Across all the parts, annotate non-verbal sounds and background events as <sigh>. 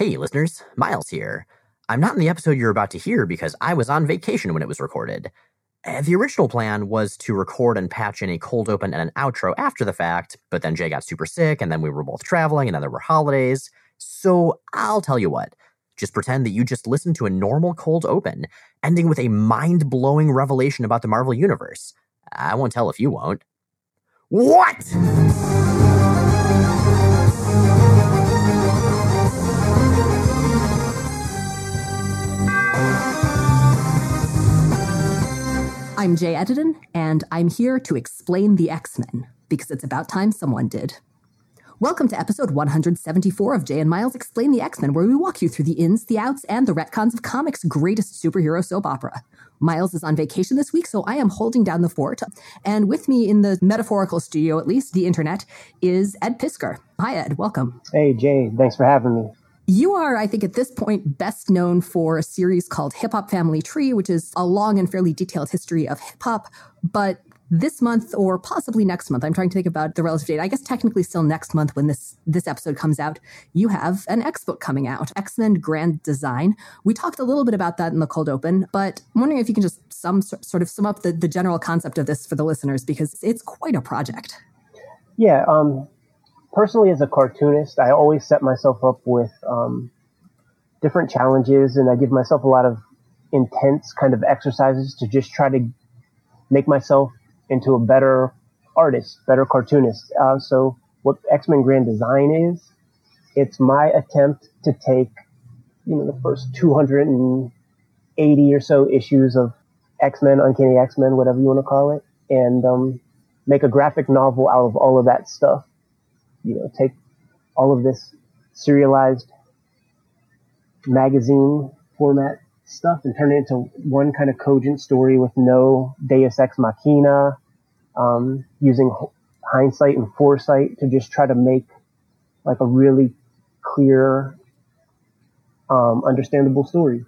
Hey, listeners, Miles here. I'm not in the episode you're about to hear because I was on vacation when it was recorded. Uh, The original plan was to record and patch in a cold open and an outro after the fact, but then Jay got super sick, and then we were both traveling, and then there were holidays. So I'll tell you what. Just pretend that you just listened to a normal cold open, ending with a mind blowing revelation about the Marvel Universe. I won't tell if you won't. What? I'm Jay Edidin, and I'm here to explain the X Men, because it's about time someone did. Welcome to episode 174 of Jay and Miles Explain the X Men, where we walk you through the ins, the outs, and the retcons of comics' greatest superhero soap opera. Miles is on vacation this week, so I am holding down the fort. And with me in the metaphorical studio, at least, the internet, is Ed Piskor. Hi, Ed. Welcome. Hey, Jay, thanks for having me. You are, I think, at this point, best known for a series called Hip Hop Family Tree, which is a long and fairly detailed history of hip hop. But this month, or possibly next month, I'm trying to think about the relative date. I guess technically still next month when this this episode comes out. You have an X book coming out, X Men Grand Design. We talked a little bit about that in the cold open, but I'm wondering if you can just some sort of sum up the, the general concept of this for the listeners because it's quite a project. Yeah, um, personally, as a cartoonist, I always set myself up with um, different challenges, and I give myself a lot of intense kind of exercises to just try to make myself into a better artist, better cartoonist. Uh, so, what X Men Grand Design is, it's my attempt to take, you know, the first 280 or so issues of X Men, Uncanny X Men, whatever you want to call it, and um, make a graphic novel out of all of that stuff. You know, take all of this serialized magazine format stuff and turn it into one kind of cogent story with no Deus Ex Machina, um, using hindsight and foresight to just try to make like a really clear, um, understandable story.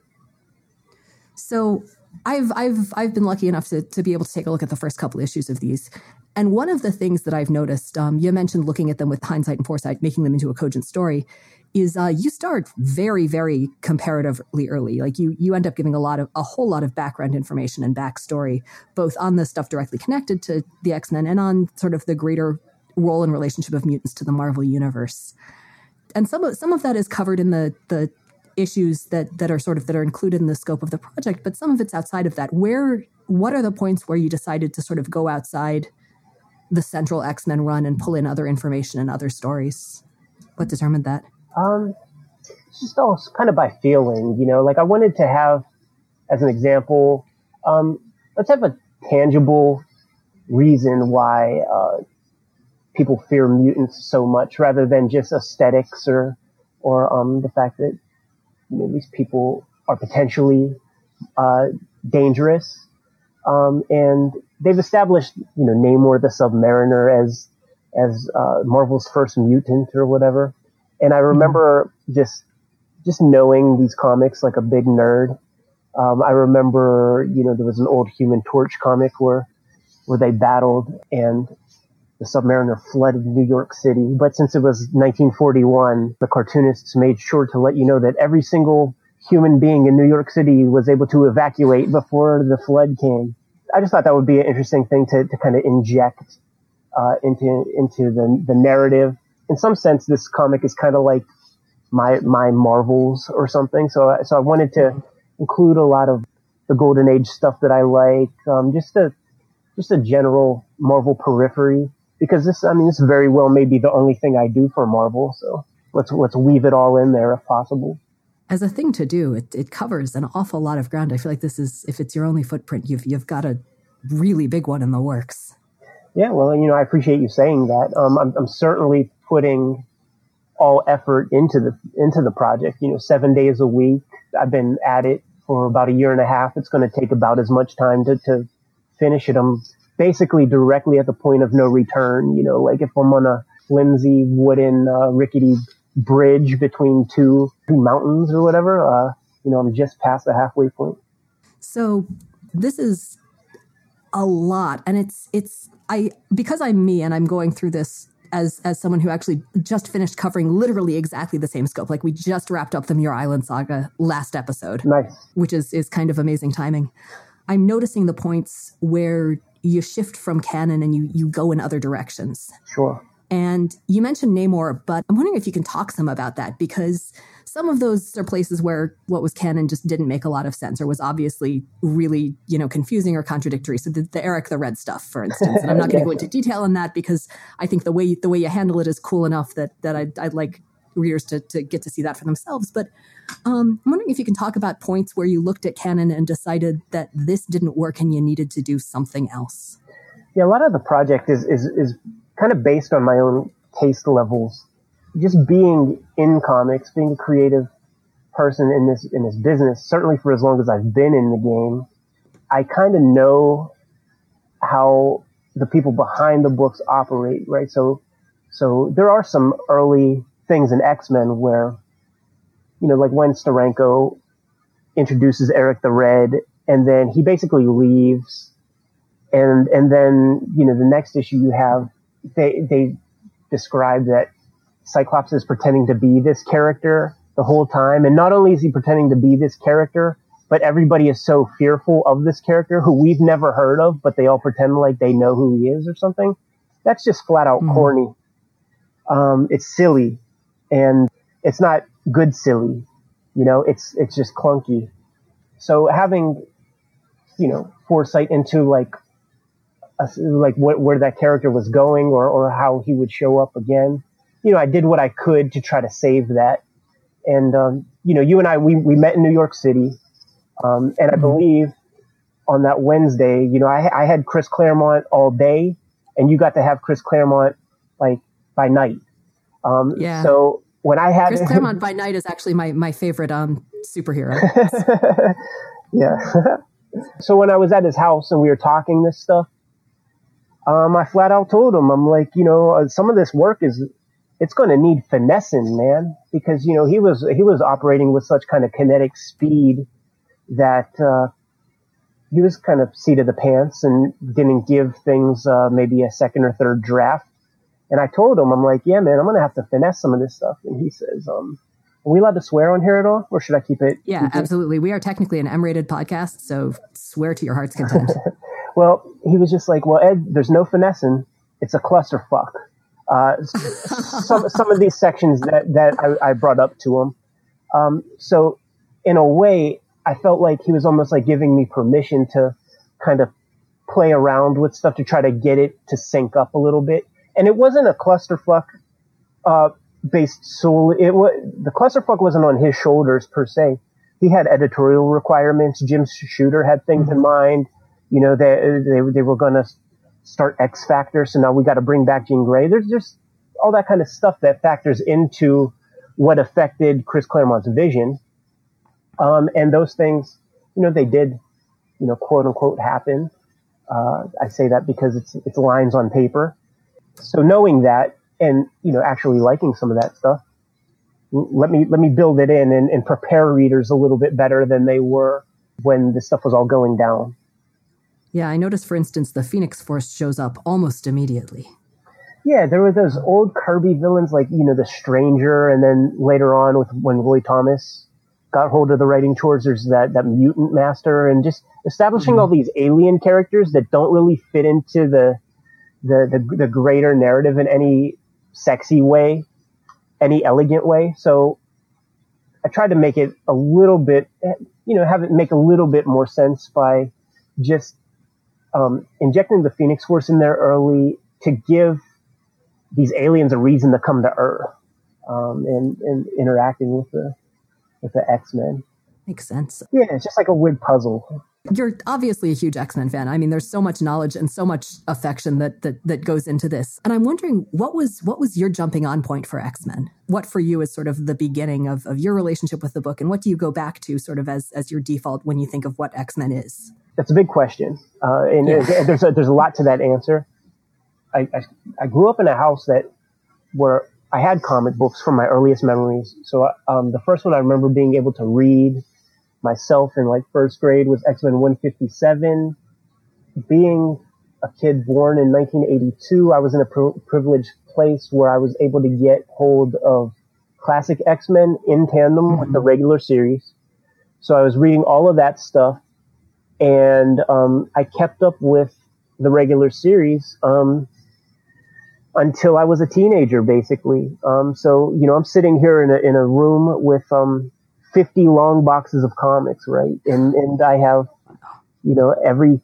So I've I've I've been lucky enough to to be able to take a look at the first couple issues of these. And one of the things that I've noticed, um, you mentioned looking at them with hindsight and foresight, making them into a cogent story, is uh, you start very, very comparatively early. Like you, you end up giving a lot of a whole lot of background information and backstory, both on the stuff directly connected to the X Men and on sort of the greater role and relationship of mutants to the Marvel universe. And some of some of that is covered in the the issues that that are sort of that are included in the scope of the project, but some of it's outside of that. Where what are the points where you decided to sort of go outside the central X Men run and pull in other information and other stories? What determined that? Um, just all kind of by feeling, you know, like I wanted to have, as an example, um, let's have a tangible reason why, uh, people fear mutants so much rather than just aesthetics or, or, um, the fact that, you know, these people are potentially, uh, dangerous. Um, and they've established, you know, Namor the Submariner as, as, uh, Marvel's first mutant or whatever. And I remember just, just knowing these comics like a big nerd. Um, I remember, you know, there was an old Human Torch comic where, where they battled and the Submariner flooded New York City. But since it was 1941, the cartoonists made sure to let you know that every single human being in New York City was able to evacuate before the flood came. I just thought that would be an interesting thing to, to kind of inject uh, into into the the narrative. In some sense, this comic is kind of like my my Marvels or something. So so I wanted to include a lot of the Golden Age stuff that I like, um, just a just a general Marvel periphery. Because this, I mean, this very well may be the only thing I do for Marvel. So let's let's weave it all in there if possible. As a thing to do, it, it covers an awful lot of ground. I feel like this is, if it's your only footprint, you've you've got a really big one in the works. Yeah, well, you know, I appreciate you saying that. Um, I'm, I'm certainly putting all effort into the into the project. You know, seven days a week. I've been at it for about a year and a half. It's going to take about as much time to, to finish it. I'm basically directly at the point of no return. You know, like if I'm on a flimsy wooden uh, rickety bridge between two two mountains or whatever, uh, you know, I'm just past the halfway point. So this is a lot, and it's it's I because I'm me and I'm going through this as as someone who actually just finished covering literally exactly the same scope. Like we just wrapped up the Muir Island saga last episode. Nice. Which is is kind of amazing timing. I'm noticing the points where you shift from canon and you you go in other directions. Sure. And you mentioned Namor, but I'm wondering if you can talk some about that because some of those are places where what was canon just didn't make a lot of sense or was obviously really, you know, confusing or contradictory. So the, the Eric the Red stuff, for instance, and I'm not going to go <laughs> into detail on that because I think the way the way you handle it is cool enough that that I'd, I'd like readers to, to get to see that for themselves. But um, I'm wondering if you can talk about points where you looked at canon and decided that this didn't work and you needed to do something else. Yeah, a lot of the project is is is kind of based on my own taste levels. Just being in comics, being a creative person in this in this business, certainly for as long as I've been in the game, I kind of know how the people behind the books operate, right? So so there are some early things in X-Men where you know, like when Steranko introduces Eric the Red and then he basically leaves and and then you know the next issue you have they they describe that Cyclops is pretending to be this character the whole time, and not only is he pretending to be this character, but everybody is so fearful of this character who we've never heard of, but they all pretend like they know who he is or something. That's just flat out mm-hmm. corny. Um, it's silly, and it's not good silly. You know, it's it's just clunky. So having, you know, foresight into like like what, where that character was going or, or how he would show up again. You know, I did what I could to try to save that. And, um, you know, you and I, we, we met in New York City. Um, and I mm-hmm. believe on that Wednesday, you know, I, I had Chris Claremont all day and you got to have Chris Claremont like by night. Um, yeah. So when I had Chris Claremont by night is actually my, my favorite, um, superhero. <laughs> yeah. <laughs> so when I was at his house and we were talking this stuff, um, I flat out told him, I'm like, you know, uh, some of this work is, it's going to need finessing, man, because, you know, he was, he was operating with such kind of kinetic speed that, uh, he was kind of seat of the pants and didn't give things, uh, maybe a second or third draft. And I told him, I'm like, yeah, man, I'm going to have to finesse some of this stuff. And he says, um, are we allowed to swear on here at all, or should I keep it? Yeah, absolutely. We are technically an M-rated podcast, so swear to your heart's content. <laughs> Well, he was just like, well, Ed, there's no finessing. It's a clusterfuck. Uh, some, some of these sections that, that I, I brought up to him. Um, so in a way, I felt like he was almost like giving me permission to kind of play around with stuff to try to get it to sync up a little bit. And it wasn't a clusterfuck, uh, based solely, it was, the clusterfuck wasn't on his shoulders per se. He had editorial requirements. Jim Shooter had things mm-hmm. in mind you know, they, they, they were going to start X Factor. So now we got to bring back Jean Grey. There's just all that kind of stuff that factors into what affected Chris Claremont's vision. Um, and those things, you know, they did, you know, quote unquote happen. Uh, I say that because it's, it's lines on paper. So knowing that and, you know, actually liking some of that stuff, let me, let me build it in and, and prepare readers a little bit better than they were when this stuff was all going down. Yeah, I noticed, for instance, the Phoenix Force shows up almost immediately. Yeah, there were those old Kirby villains like, you know, the Stranger, and then later on with when Roy Thomas got hold of the writing chores, there's that, that mutant master, and just establishing mm-hmm. all these alien characters that don't really fit into the, the, the, the greater narrative in any sexy way, any elegant way. So I tried to make it a little bit, you know, have it make a little bit more sense by just um, injecting the Phoenix Force in there early to give these aliens a reason to come to Earth um, and, and interacting with the with the X Men. Makes sense. Yeah, it's just like a weird puzzle. You're obviously a huge X Men fan. I mean, there's so much knowledge and so much affection that, that that goes into this. And I'm wondering what was what was your jumping on point for X Men? What for you is sort of the beginning of, of your relationship with the book, and what do you go back to sort of as as your default when you think of what X Men is? That's a big question, uh, and yeah. there's a, there's a lot to that answer. I, I, I grew up in a house that where I had comic books from my earliest memories. So um, the first one I remember being able to read myself in like first grade was X Men 157. Being a kid born in 1982, I was in a privileged place where I was able to get hold of classic X Men in tandem mm-hmm. with the mm-hmm. regular series. So I was reading all of that stuff, and um, I kept up with the regular series um, until I was a teenager, basically. Um, so you know, I'm sitting here in a in a room with um, 50 long boxes of comics, right? And and I have you know every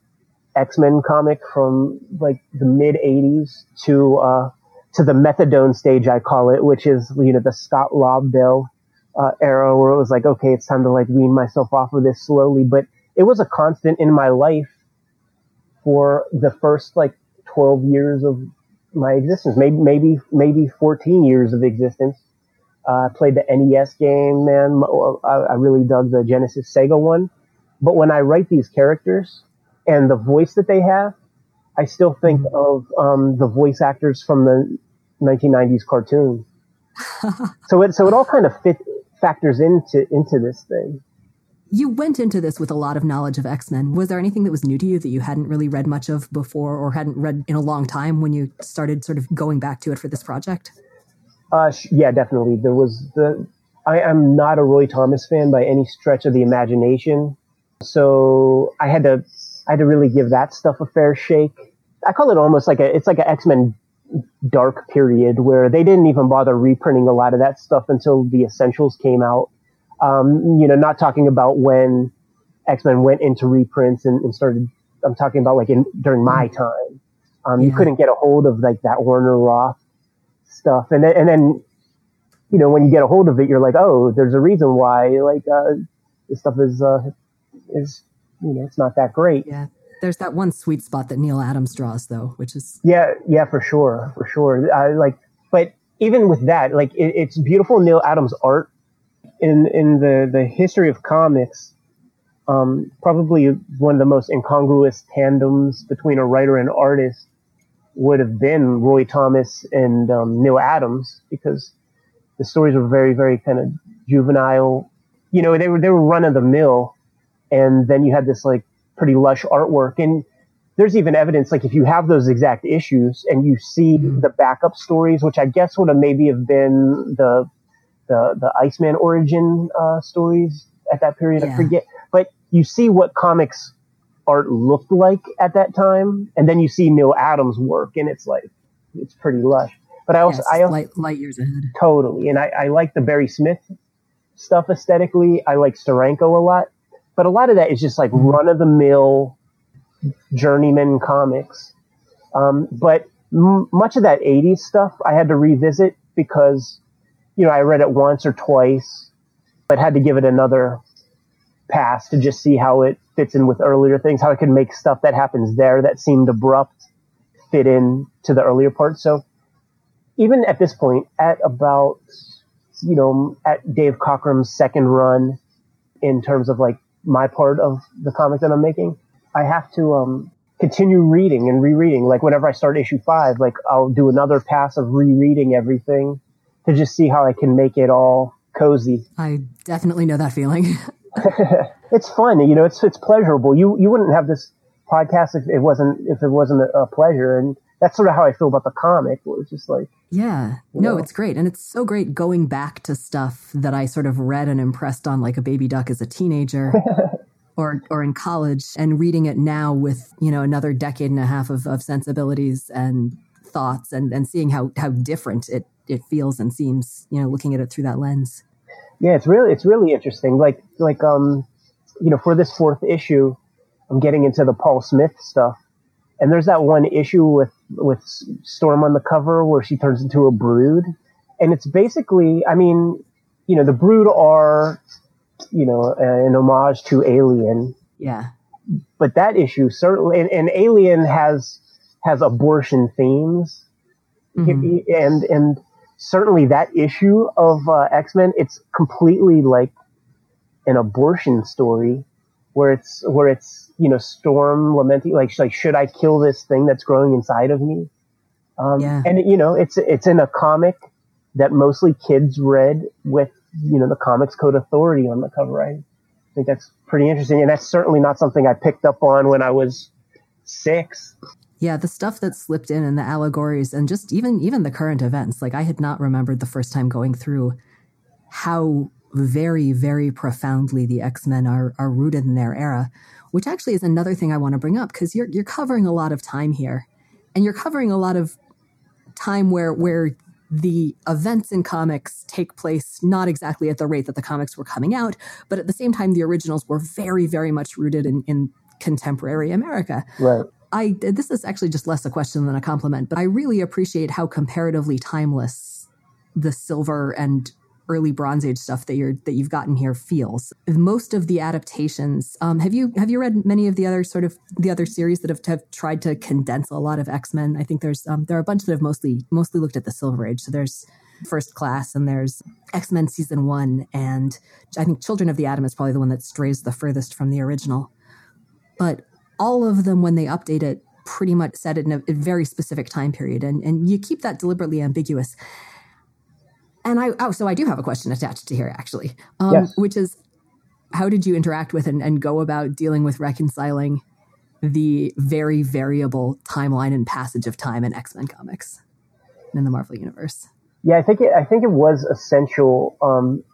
X-Men comic from like the mid 80s to uh, to the methadone stage, I call it, which is you know the Scott Lobdell uh, era where it was like, okay, it's time to like wean myself off of this slowly. But it was a constant in my life for the first like 12 years of my existence, maybe maybe maybe 14 years of existence. Uh, I played the NES game, man. I, I really dug the Genesis Sega one. But when I write these characters, and the voice that they have, I still think mm-hmm. of um, the voice actors from the 1990s cartoon. <laughs> so it so it all kind of fit factors into into this thing. You went into this with a lot of knowledge of X Men. Was there anything that was new to you that you hadn't really read much of before, or hadn't read in a long time when you started sort of going back to it for this project? Uh, yeah, definitely. There was the. I am not a Roy Thomas fan by any stretch of the imagination, so I had to I had to really give that stuff a fair shake. I call it almost like a, it's like an X-Men dark period where they didn't even bother reprinting a lot of that stuff until the essentials came out. Um, you know, not talking about when X-Men went into reprints and, and started, I'm talking about like in, during my mm. time. Um, yeah. you couldn't get a hold of like that Werner Roth stuff. And then, and then, you know, when you get a hold of it, you're like, oh, there's a reason why like, uh, this stuff is, uh, is you know, it's not that great. Yeah. There's that one sweet spot that Neal Adams draws though, which is. Yeah. Yeah, for sure. For sure. I like, but even with that, like it, it's beautiful Neal Adams art in, in the, the history of comics. Um, probably one of the most incongruous tandems between a writer and artist would have been Roy Thomas and um, Neal Adams because the stories were very, very kind of juvenile. You know, they were they were run of the mill, and then you had this like pretty lush artwork and there's even evidence like if you have those exact issues and you see mm-hmm. the backup stories which i guess would have maybe have been the the the iceman origin uh, stories at that period. Yeah. i forget but you see what comics art looked like at that time and then you see Neal adams work and it's like it's pretty lush. But i also yes, i also, light, light years ahead. Totally and i i like the barry smith stuff aesthetically. I like steranko a lot. But a lot of that is just like run of the mill journeyman comics. Um, but m- much of that 80s stuff I had to revisit because, you know, I read it once or twice, but had to give it another pass to just see how it fits in with earlier things, how it can make stuff that happens there that seemed abrupt fit in to the earlier part. So even at this point, at about, you know, at Dave Cockrum's second run in terms of like my part of the comic that I'm making, I have to um, continue reading and rereading. Like whenever I start issue five, like I'll do another pass of rereading everything to just see how I can make it all cozy. I definitely know that feeling. <laughs> <laughs> it's fun, you know. It's it's pleasurable. You you wouldn't have this podcast if it wasn't if it wasn't a, a pleasure, and that's sort of how I feel about the comic. Where it's just like yeah, no, know. it's great, and it's so great going back to stuff that I sort of read and impressed on like a baby duck as a teenager. <laughs> or, or in college and reading it now with you know another decade and a half of, of sensibilities and thoughts and, and seeing how, how different it, it feels and seems you know looking at it through that lens yeah it's really it's really interesting like like um you know for this fourth issue i'm getting into the paul smith stuff and there's that one issue with with Storm on the cover where she turns into a brood, and it's basically, I mean, you know, the brood are, you know, an homage to Alien. Yeah. But that issue certainly, and, and Alien has has abortion themes, mm-hmm. and and certainly that issue of uh, X Men, it's completely like an abortion story where it's where it's you know storm lamenting like like should I kill this thing that's growing inside of me? Um, yeah. And you know it's it's in a comic that mostly kids read with you know the Comics Code Authority on the cover. I think that's pretty interesting, and that's certainly not something I picked up on when I was six. Yeah, the stuff that slipped in and the allegories and just even even the current events. Like I had not remembered the first time going through how very, very profoundly the X-Men are are rooted in their era, which actually is another thing I want to bring up because you're you're covering a lot of time here. And you're covering a lot of time where where the events in comics take place not exactly at the rate that the comics were coming out, but at the same time, the originals were very, very much rooted in, in contemporary America. Right. I this is actually just less a question than a compliment, but I really appreciate how comparatively timeless the silver and early Bronze Age stuff that you're that you've gotten here feels. Most of the adaptations, um, have you have you read many of the other sort of the other series that have, have tried to condense a lot of X Men? I think there's um, there are a bunch that have mostly mostly looked at the Silver Age. So there's First Class and there's X Men season one, and I think Children of the Atom is probably the one that strays the furthest from the original. But all of them, when they update it, pretty much set it in a, a very specific time period, and and you keep that deliberately ambiguous. And I, oh, so I do have a question attached to here, actually, um, yes. which is how did you interact with and, and go about dealing with reconciling the very variable timeline and passage of time in X Men comics in the Marvel universe? Yeah, I think it, I think it was essential um,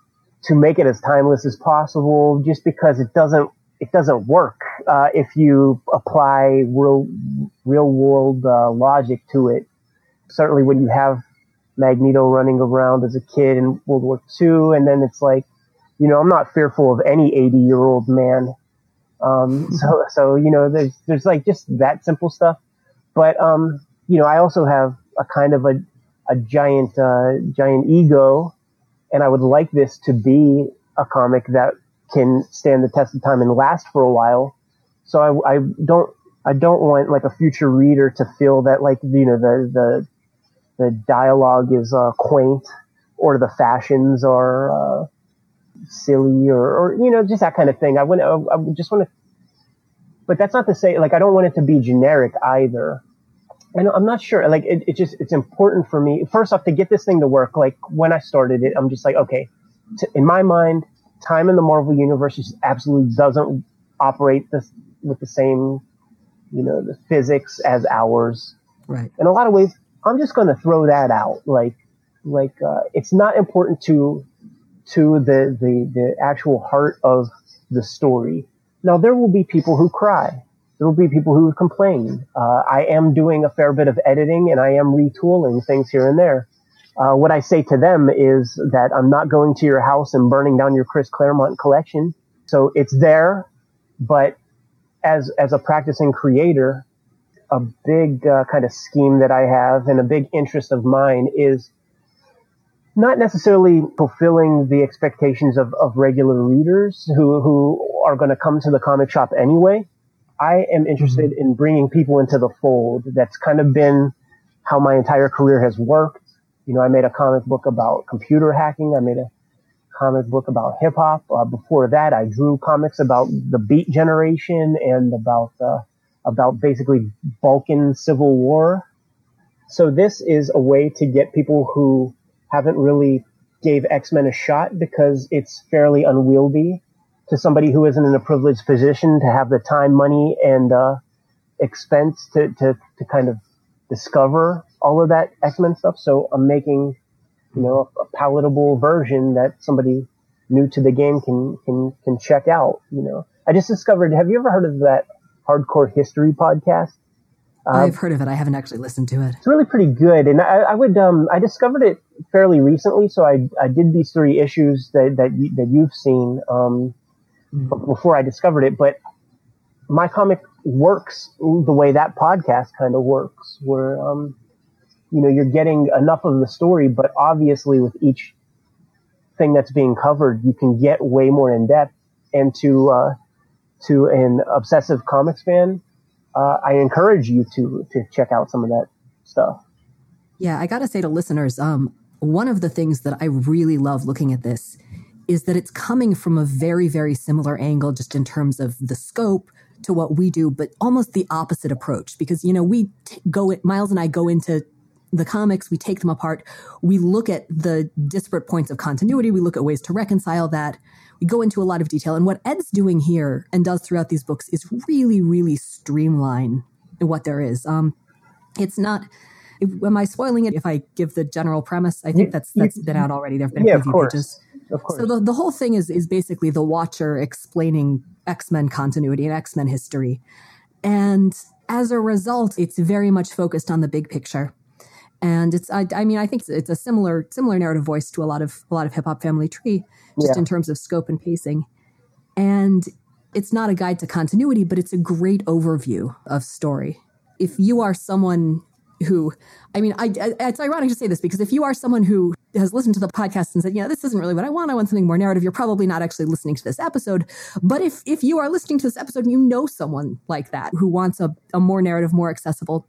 to make it as timeless as possible, just because it doesn't it doesn't work uh, if you apply real real world uh, logic to it. Certainly, when you have Magneto running around as a kid in World War II, and then it's like, you know, I'm not fearful of any 80 year old man. Um, so, so, you know, there's, there's like just that simple stuff. But, um, you know, I also have a kind of a, a giant, uh, giant ego, and I would like this to be a comic that can stand the test of time and last for a while. So I, I don't, I don't want like a future reader to feel that like, you know, the, the, the dialogue is uh, quaint or the fashions are uh, silly or, or, you know just that kind of thing. I want I, I just want to, but that's not to say like I don't want it to be generic either. And I'm not sure. Like it, it just it's important for me. First off, to get this thing to work. Like when I started it, I'm just like okay. In my mind, time in the Marvel universe just absolutely doesn't operate this with the same, you know, the physics as ours. Right. In a lot of ways, I'm just going to throw that out. Like, like, uh, it's not important to, to the, the, the actual heart of the story. Now, there will be people who cry. There will be people who complain. Uh, I am doing a fair bit of editing and I am retooling things here and there. Uh, what I say to them is that I'm not going to your house and burning down your Chris Claremont collection. So it's there, but as, as a practicing creator, a big uh, kind of scheme that I have and a big interest of mine is not necessarily fulfilling the expectations of, of regular readers who, who are going to come to the comic shop anyway. I am interested mm-hmm. in bringing people into the fold. That's kind of been how my entire career has worked. You know, I made a comic book about computer hacking. I made a comic book about hip hop. Uh, before that, I drew comics about the Beat Generation and about uh, about basically Balkan civil war. So this is a way to get people who haven't really gave X-Men a shot because it's fairly unwieldy to somebody who isn't in a privileged position to have the time, money, and uh, expense to, to, to kind of discover all of that X-Men stuff. So I'm making, you know, a, a palatable version that somebody new to the game can, can, can check out, you know. I just discovered, have you ever heard of that hardcore history podcast. Um, I've heard of it. I haven't actually listened to it. It's really pretty good, and I, I would. Um, I discovered it fairly recently, so I I did these three issues that that you, that you've seen um, mm. before I discovered it. But my comic works the way that podcast kind of works, where um, you know you're getting enough of the story, but obviously with each thing that's being covered, you can get way more in depth and to uh, to an obsessive comics fan, uh, I encourage you to to check out some of that stuff. Yeah, I got to say to listeners, um, one of the things that I really love looking at this is that it's coming from a very very similar angle, just in terms of the scope to what we do, but almost the opposite approach. Because you know we t- go, Miles and I go into the comics, we take them apart, we look at the disparate points of continuity, we look at ways to reconcile that we go into a lot of detail. And what Ed's doing here and does throughout these books is really, really streamline what there is. Um, it's not. Am I spoiling it if I give the general premise? I think that's that's been out already. There have been yeah, preview pages. Of course. So the, the whole thing is is basically the Watcher explaining X Men continuity and X Men history, and as a result, it's very much focused on the big picture. And it's I, I mean I think it's, it's, a similar similar narrative voice to a lot of a lot of Hip Hop Family Tree, just Yeah. in terms of scope and pacing. And it's not a guide to continuity, but it's a great overview of story. If you are someone who, I mean, I, I, it's ironic to say this because if you are someone who has listened to the podcast and said, "Yeah, this isn't really what I want. I want something more narrative," you're probably not actually listening to this episode. But if if you are listening to this episode and you know someone like that who wants a, a more narrative, more accessible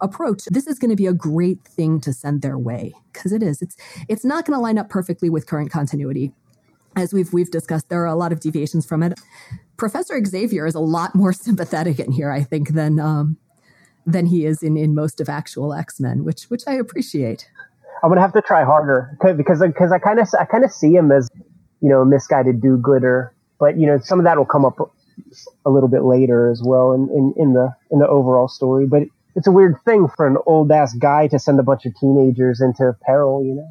approach, this is going to be a great thing to send their way because it is. It's it's not going to line up perfectly with current continuity as we've we've discussed, there are a lot of deviations from it. Professor Xavier is a lot more <laughs> sympathetic in here, I think, than um, than he is in in most of actual X Men, which which I appreciate. I'm gonna have to try harder because because I kind of I kind of see him as you know a misguided do-gooder, but you know some of that will come up a little bit later as well in, in, in the in the overall story. But it's a weird thing for an old ass guy to send a bunch of teenagers into peril, you know.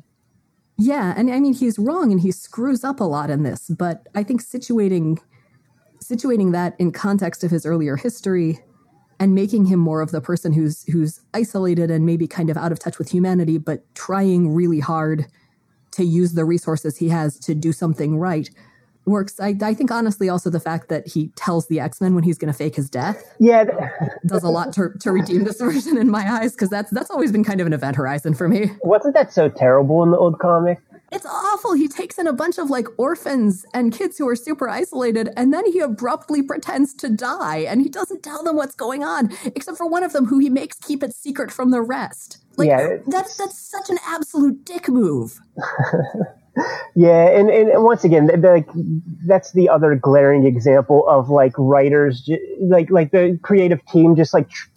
Yeah, and I mean he's wrong and he screws up a lot in this, but I think situating situating that in context of his earlier history and making him more of the person who's who's isolated and maybe kind of out of touch with humanity, but trying really hard to use the resources he has to do something right works. I, I think honestly also the fact that he tells the X Men when he's going to fake his death Yeah, does a lot to, to redeem this version in my eyes because that's that's always been kind of an event horizon for me. wasn't that so terrible in the old comic? It's awful. He takes in a bunch of like orphans and kids who are super isolated, and then he abruptly pretends to die, and he doesn't tell them what's going on, except for one of them who he makes keep it secret from the rest. Like Yeah, that's that's such an absolute dick move. <laughs> Yeah, and, and once again, the, the, that's the other glaring example of like writers, like like the creative team, just like tr-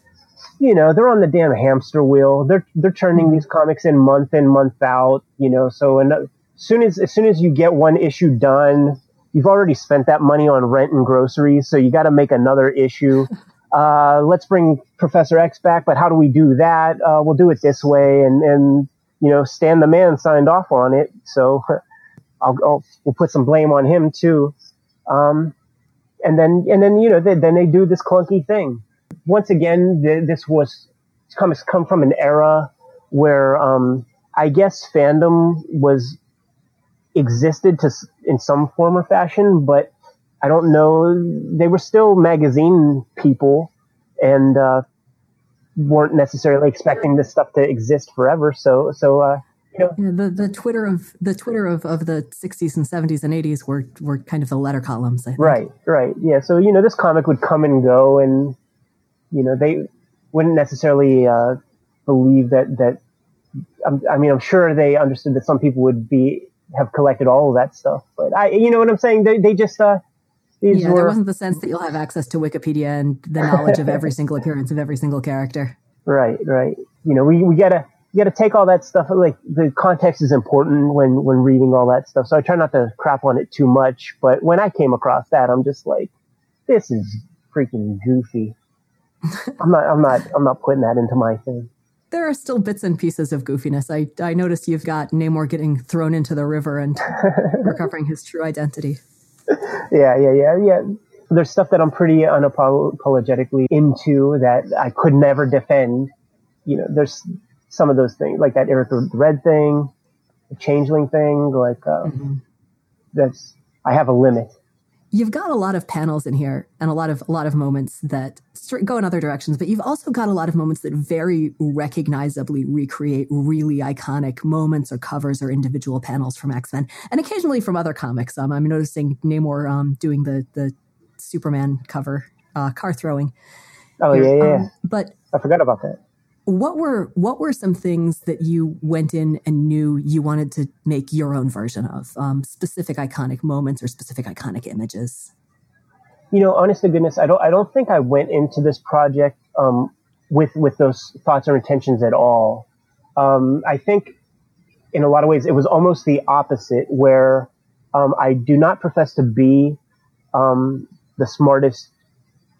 you know, they're on the damn hamster wheel. They're they're turning these comics in month in month out. You know, so and as soon as as soon as you get one issue done, you've already spent that money on rent and groceries. So you got to make another issue. <laughs> Uh, let's bring Professor X back, but how do we do that? Uh, we'll do it this way, and and you know, Stan the Man signed off on it, so <laughs> I'll, I'll we'll put some blame on him too. Um, and then and then you know they, then they do this clunky thing. Once again, th- this was comes come from an era where um, I guess fandom was existed to in some form or fashion, but I don't know. They were still magazine people, and uh, weren't necessarily expecting this stuff to exist forever. So, so uh, you know, Yeah, the the Twitter of the Twitter of, of the '60s and '70s and '80s were were kind of the letter columns. I think. right, right, yeah. So you know, this comic would come and go, and you know, they wouldn't necessarily uh, believe that that. I'm- I mean, I'm sure they understood that some people would be have collected all of that stuff, but I, you know what I'm saying? They they just uh, these Yeah, there wasn't the sense that you'll have access to Wikipedia and the knowledge of every <laughs> single appearance of every single character. Right, right. You know, we, we gotta you gotta take all that stuff. Like the context is important when when reading all that stuff. So I try not to crap on it too much. But when I came across that, I'm just like, this is freaking goofy. <laughs> I'm not I'm not I'm not putting that into my thing. There are still bits and pieces of goofiness. I I noticed you've got Namor getting thrown into the river and <laughs> recovering his true identity. Yeah, yeah, yeah, yeah. There's stuff that I'm pretty unapologetically into that I could never defend. You know, there's some of those things like that Eric Red thing, the Changeling thing. Like uh, that's I have a limit. You've got a lot of panels in here and a lot of a lot of moments that go in other directions, but you've also got a lot of moments that very recognizably recreate really iconic moments or covers or individual panels from X Men, and occasionally from other comics. Um, I'm noticing Namor um, doing the the Superman cover, uh, car throwing. Oh yeah, yeah. yeah. Um, but I forgot about that. What were what were some things that you went in and knew you wanted to make your own version of um, specific iconic moments or specific iconic images You know, honest to goodness, I don't I don't think I went into this project um, with with those thoughts or intentions at all. Um, I think in a lot of ways it was almost the opposite, where um, I do not profess to be um, the smartest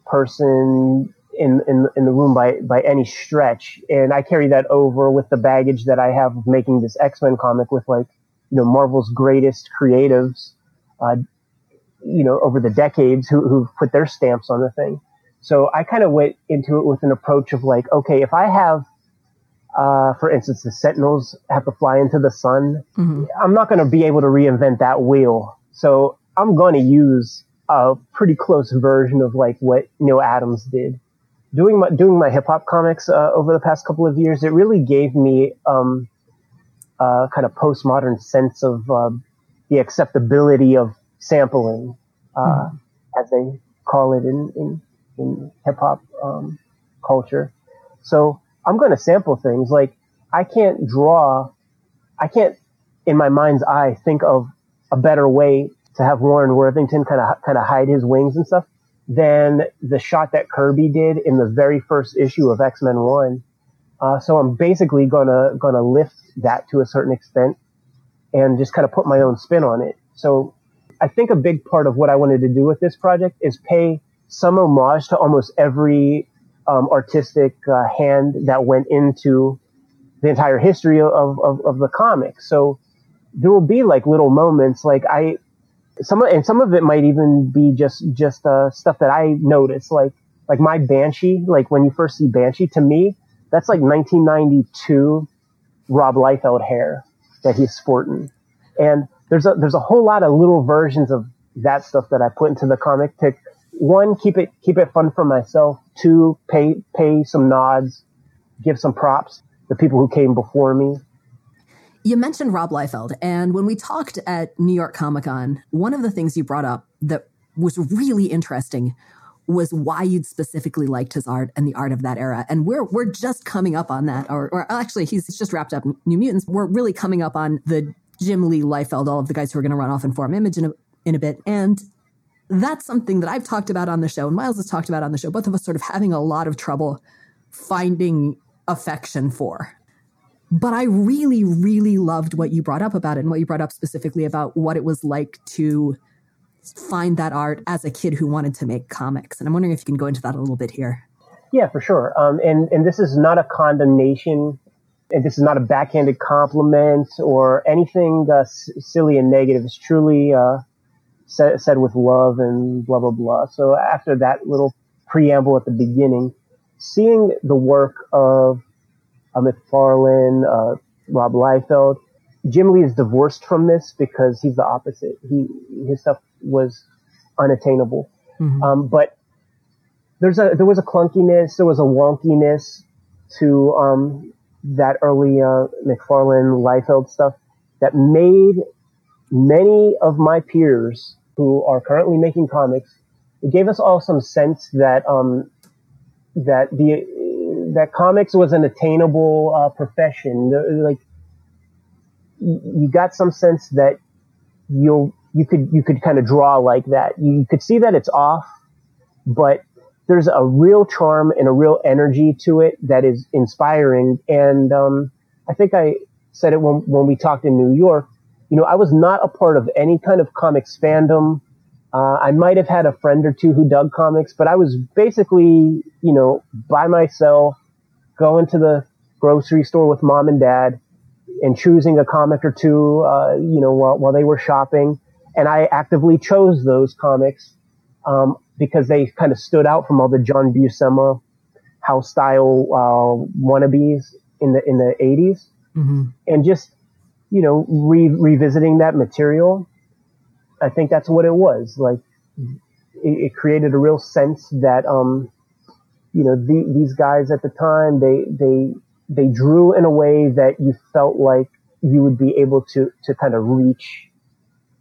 person in, in in the room by by any stretch, and I carry that over with the baggage that I have of making this X Men comic with like you know Marvel's greatest creatives, uh, you know over the decades who who've put their stamps on the thing. So I kind of went into it with an approach of like, okay, if I have uh, for instance, the Sentinels have to fly into the sun. Mm-hmm. I'm not going to be able to reinvent that wheel. So I'm going to use a pretty close version of like what Neal Adams did. Doing my doing my hip hop comics uh, over the past couple of years, it really gave me um, a kind of postmodern sense of uh, the acceptability of sampling, uh, mm-hmm. as they call it in in, in hip hop um, culture. So I'm going to sample things. Like I can't draw, I can't in my mind's eye think of a better way to have Warren Worthington kind of kind of hide his wings and stuff than the shot that Kirby did in the very first issue of X Men One. Uh, so I'm basically gonna gonna lift that to a certain extent and just kind of put my own spin on it. So I think a big part of what I wanted to do with this project is pay some homage to almost every um, artistic uh, hand that went into the entire history of, of, of the comic. So there will be like little moments, like I, some and some of it might even be just just uh, stuff that I noticed, like like my Banshee. Like when you first see Banshee, to me, that's like 1992 Rob Liefeld hair that he's sporting, and there's a there's a whole lot of little versions of that stuff that I put into the comic to one, keep it keep it fun for myself. Two, pay pay some nods, give some props to people who came before me. You mentioned Rob Liefeld, and when we talked at New York Comic Con, one of the things you brought up that was really interesting was why you'd specifically liked his art and the art of that era. And we're we're just coming up on that, or, or actually, he's just wrapped up New Mutants. We're really coming up on the Jim Lee Liefeld, all of the guys who are going to run off and form Image in a, in a bit. And that's something that I've talked about on the show, and Miles has talked about on the show. Both of us sort of having a lot of trouble finding affection for. But I really, really loved what you brought up about it and what you brought up specifically about what it was like to find that art as a kid who wanted to make comics. And I'm wondering if you can go into that a little bit here. Yeah, for sure. Um, and, and this is not a condemnation, and this is not a backhanded compliment or anything uh, s- silly and negative. It's truly uh, said, with love and blah, blah, blah. So after that little preamble at the beginning, seeing the work of McFarlane, uh, Rob Liefeld, Jim Lee is divorced from this because he's the opposite. He, his stuff was unattainable. Mm-hmm. Um, but there's a, there was a clunkiness, there was a wonkiness to, um, that early, uh, McFarlane Liefeld stuff that made many of my peers who are currently making comics, it gave us all some sense that um, that the that comics was an attainable uh, profession. Like you got some sense that you'll you could you could kind of draw like that. You could see that it's off, but there's a real charm and a real energy to it that is inspiring. And um, I think I said it when when we talked in New York you know, I was not a part of any kind of comics fandom. Uh, I might have had a friend or two who dug comics, but I was basically, you know, by myself, going to the grocery store with mom and dad and choosing a comic or two, uh, you know, while, while they were shopping. And I actively chose those comics, um, because they kind of stood out from all the John Buscema house style, uh, wannabes in the, in the 80s. Mm-hmm. And just, you know, re- revisiting that material, I think that's what it was. Like, it, it created a real sense that, um, you know, the, these guys at the time, they, they, they drew in a way that you felt like you would be able to, to kind of reach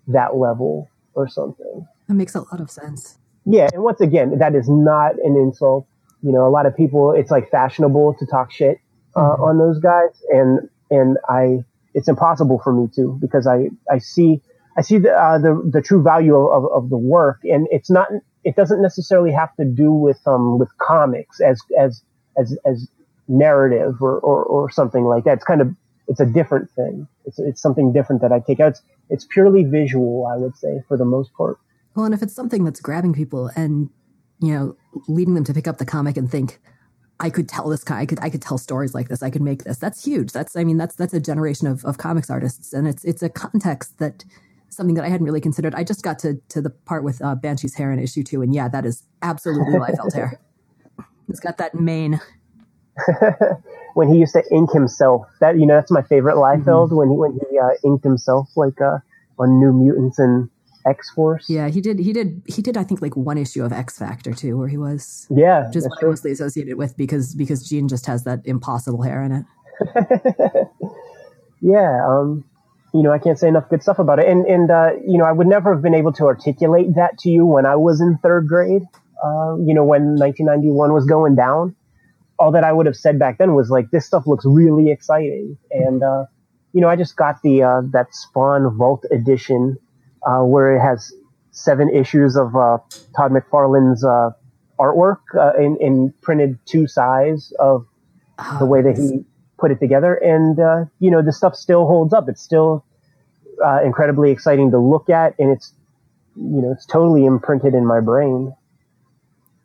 that level or something. That makes a lot of sense. Yeah. And once again, that is not an insult. You know, a lot of people, it's like fashionable to talk shit uh, mm-hmm. on those guys. And, and I, it's impossible for me to because I, I see, I see the, uh, the, the true value of, of, of, the work and it's not, it doesn't necessarily have to do with, um, with comics as, as, as, as narrative or, or, or something like that. It's kind of, it's a different thing. It's, it's something different that I take out. It's, it's purely visual, I would say, for the most part. Well, and if it's something that's grabbing people and you know, leading them to pick up the comic and think, I could tell this. I could I could tell stories like this. I could make this. That's huge. That's I mean that's that's a generation of, of comics artists, and it's it's a context that something that I hadn't really considered. I just got to to the part with uh, Banshee's hair in issue two, and yeah, that is absolutely Liefeld hair. <laughs> It's got that mane. <laughs> when he used to ink himself, that you know that's my favorite Liefeld mm-hmm. when he when he uh, inked himself like uh, on New Mutants and X Force. Yeah, he did. He did. He did. I think like one issue of X Factor too, where he was. Yeah, just mostly associated with because because Jean just has that impossible hair in it. <laughs> yeah, um, you know, I can't say enough good stuff about it, and and uh, you know, I would never have been able to articulate that to you when I was in third grade. Uh, you know, when 1991 was going down, all that I would have said back then was like, this stuff looks really exciting, and uh, you know, I just got the uh, that Spawn Vault edition uh, where it has seven issues of uh, Todd McFarlane's uh, artwork uh, in, in, printed two size of oh, the way that he put it together. And, uh, you know, the stuff still holds up. It's still uh, incredibly exciting to look at. And it's, you know, it's totally imprinted in my brain.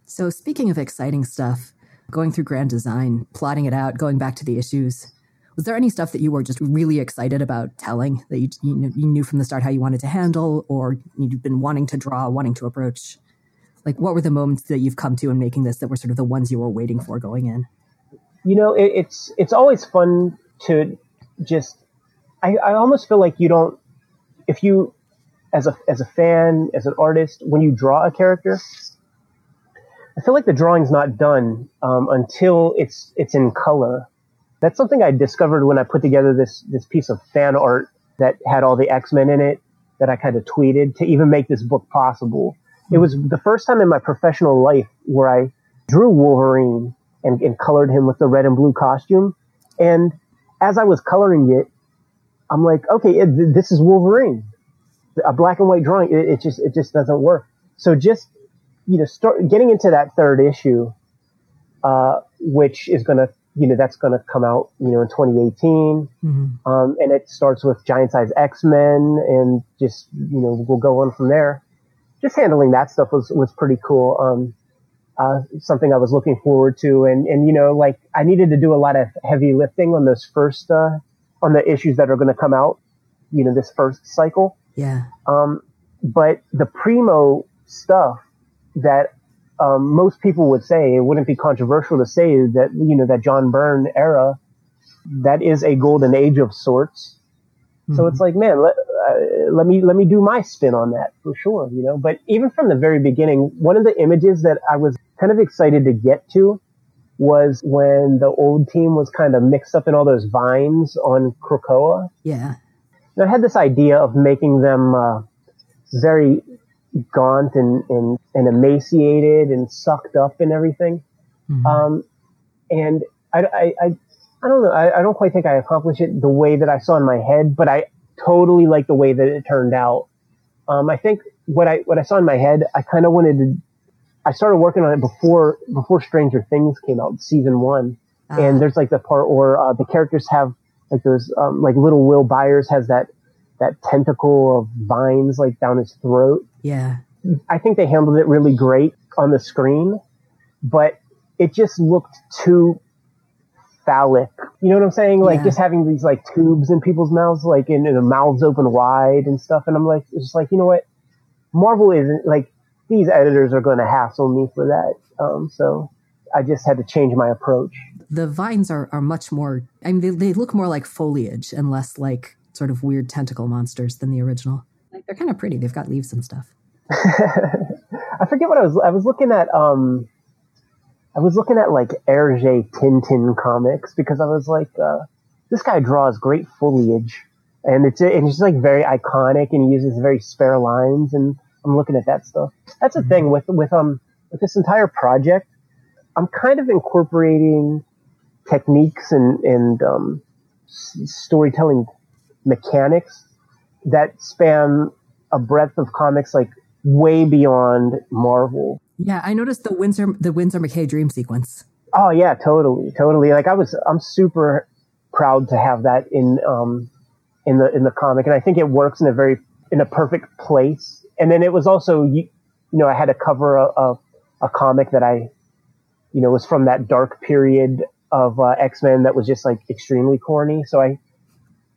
So speaking of exciting stuff, going through grand design, plotting it out, going back to the issues, was there any stuff that you were just really excited about telling that you, you, you knew from the start how you wanted to handle or you'd been wanting to draw, wanting to approach? Like, what were the moments that you've come to in making this that were sort of the ones you were waiting for going in? You know, it, it's it's always fun to just. I, I almost feel like you don't, if you, as a as a fan, as an artist, when you draw a character, I feel like the drawing's not done um, until it's it's in color that's something I discovered when I put together this this piece of fan art that had all the X Men in it that I kind of tweeted to even make this book possible. It was the first time in my professional life where I drew Wolverine and, and colored him with the red and blue costume. And as I was coloring it, I'm like, okay, it, this is Wolverine. A black and white drawing, it, it just it just doesn't work. So just you know, start getting into that third issue, uh, which is going to you know, that's going to come out, you know, in 2018. Mm-hmm. Um, and it starts with giant size X-Men and just, you know, we'll go on from there. Just handling that stuff was, was pretty cool. Um, uh, something I was looking forward to. And, and, you know, like I needed to do a lot of heavy lifting on those first, uh, on the issues that are going to come out, you know, this first cycle. Yeah. Um, but the primo stuff that um, most people would say it wouldn't be controversial to say that you know that John Byrne era that is a golden age of sorts. Mm-hmm. So it's like, man, let, uh, let me let me do my spin on that for sure, you know. But even from the very beginning, one of the images that I was kind of excited to get to was when the old team was kind of mixed up in all those vines on Krakoa. Yeah. And I had this idea of making them uh, very gaunt and, and, and emaciated and sucked up and everything. Mm-hmm. Um, and I, I, I, I, don't know. I, I don't quite think I accomplished it the way that I saw in my head, but I totally like the way that it turned out. Um, I think what I, what I saw in my head, I kind of wanted to, I started working on it before, before Stranger Things came out, season one. Uh-huh. And there's like the part where, uh, the characters have like those, um, like little Will Byers has that, that tentacle of vines like down his throat. Yeah. I think they handled it really great on the screen, but it just looked too phallic. You know what I'm saying? Like yeah. just having these like tubes in people's mouths, like in, in the mouths open wide and stuff. And I'm like, it's just like, you know what? Marvel isn't like these editors are going to hassle me for that. Um, so I just had to change my approach. The vines are, are much more, I mean, they, they look more like foliage and less like sort of weird tentacle monsters than the original. Like they're kind of pretty. They've got leaves and stuff. <laughs> I forget what I was. I was looking at. Um, I was looking at like Hergé Tintin comics because I was like, uh, this guy draws great foliage, and it's and just like very iconic, and he uses very spare lines, and I'm looking at that stuff. That's the mm-hmm. thing with with um with this entire project. I'm kind of incorporating techniques and and um, storytelling mechanics that span a breadth of comics like way beyond Marvel. Yeah, I noticed the Winsor the Winsor McCay dream sequence. Oh yeah, totally, totally. Like I was, I'm super proud to have that in um in the in the comic, and I think it works in a very in a perfect place. And then it was also you, you know I had to cover a, a, a comic that I, you know, was from that dark period of uh, X Men that was just like extremely corny. So I,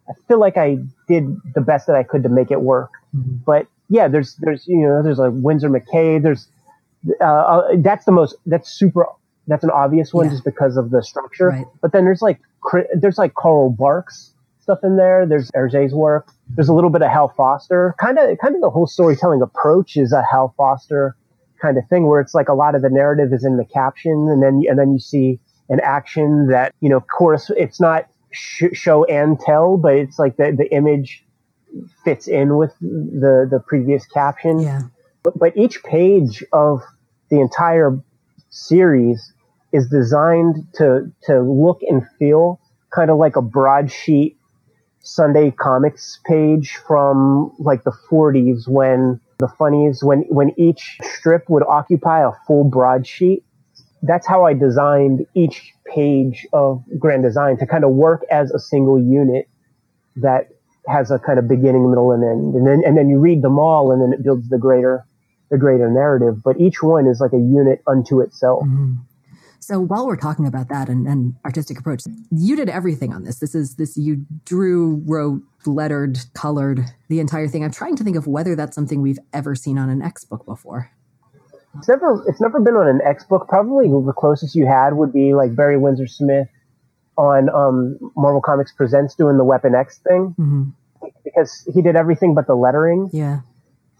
I feel like I did the best that I could to make it work. Mm-hmm. But yeah, there's there's you know there's like Winsor McCay, There's uh, uh, that's the most that's super that's an obvious one yeah. just because of the structure. Right. But then there's like there's like Carl Barks stuff in there. There's Hergé's work. There's a little bit of Hal Foster. Kind of kind of the whole storytelling approach is a Hal Foster kind of thing where it's like a lot of the narrative is in the caption and then and then you see an action that you know of course it's not sh- show and tell but it's like the the image fits in with the the previous caption. Yeah. But, but each page of the entire series is designed to to look and feel kind of like a broadsheet Sunday comics page from like the 40s when the funnies when when each strip would occupy a full broadsheet. That's how I designed each page of Grand Design to kind of work as a single unit that has a kind of beginning, middle, and end, and then and then you read them all, and then it builds the greater the greater narrative. But each one is like a unit unto itself. Mm-hmm. So while we're talking about that and, and artistic approach, you did everything on this. This is this you drew, wrote, lettered, colored the entire thing. I'm trying to think of whether that's something we've ever seen on an X book before. It's never it's never been on an X book. Probably the closest you had would be like Barry Windsor Smith on um, Marvel Comics Presents doing the Weapon X thing mm-hmm. because he did everything but the lettering. Yeah.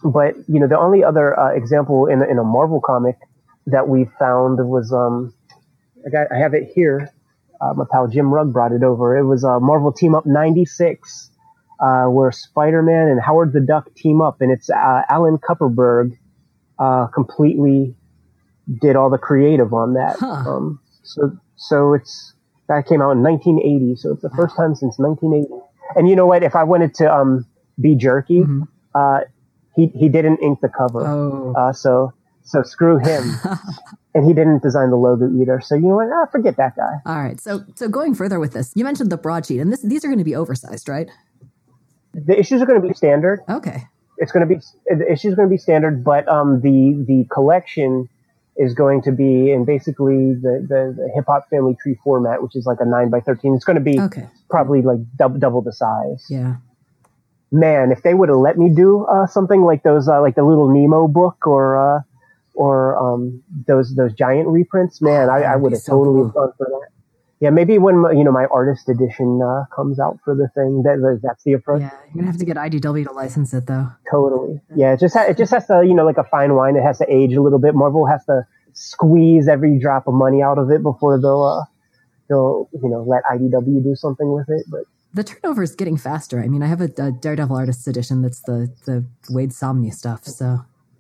But you know, the only other uh, example in in a Marvel comic that we found was um, I got I have it here. Uh, my pal Jim Rugg brought it over. It was a Marvel Team Up '96, uh, where Spider-Man and Howard the Duck team up, and it's uh, Alan Kupperberg uh, completely did all the creative on that. Huh. Um, so so it's that came out in 1980, so it's the first time since 1980. And you know what? If I wanted to um, be jerky, mm-hmm. He he didn't ink the cover, oh. uh, so so screw him. <laughs> and he didn't design the logo either. So you know what? Ah, forget that guy. All right. So so going further with this, you mentioned the broadsheet, and this these are going to be oversized, right? The issues are going to be standard. Okay. It's going to be the issues are going to be standard, but um, the the collection is going to be in basically the, the, the hip hop family tree format, which is like a nine by 13. It's going to be okay. probably like double, double the size. Yeah. Man, if they would have let me do uh, something like those, uh, like the little Nemo book or, uh, or um, those those giant reprints, man, oh, I, I would have so totally cool. gone for that. Yeah, maybe when you know my artist edition uh, comes out for the thing, that that's the approach. Yeah, you're gonna have to get IDW to license it though. Totally. Yeah, it just ha- it just has to you know like a fine wine. It has to age a little bit. Marvel has to squeeze every drop of money out of it before they'll uh, they'll you know let IDW do something with it. But the turnover is getting faster. I mean, I have a, a Daredevil artist edition that's the the Waid Samnee stuff. So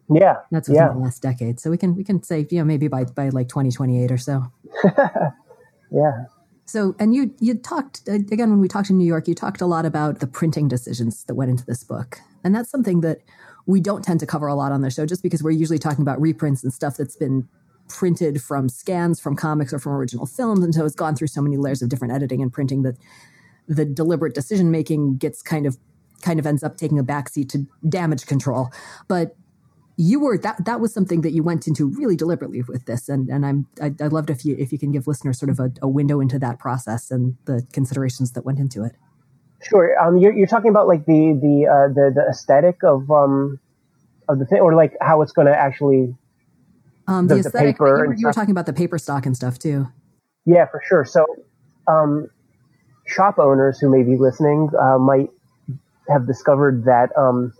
yeah, that's within yeah. the last decade. So we can we can say you know maybe by by like twenty twenty eight or so. <laughs> yeah. So, and you you talked again when we talked in New York, you talked a lot about the printing decisions that went into this book, and that's something that we don't tend to cover a lot on the show, just because we're usually talking about reprints and stuff that's been printed from scans from comics or from original films, and so it's gone through so many layers of different editing and printing that the deliberate decision making gets kind of kind of ends up taking a backseat to damage control. But you were that that was something that you went into really deliberately with this. And and i'm i'd, I'd love if you if you can give listeners sort of a, a, window into that process and the considerations that went into it. Sure. Um you're, you're talking about like the the uh the, the aesthetic of um of the thing or like how it's going to actually um the, the aesthetic the you, were, you were talking about the paper stock and stuff too. Yeah for sure. So um shop owners who may be listening uh, might have discovered that um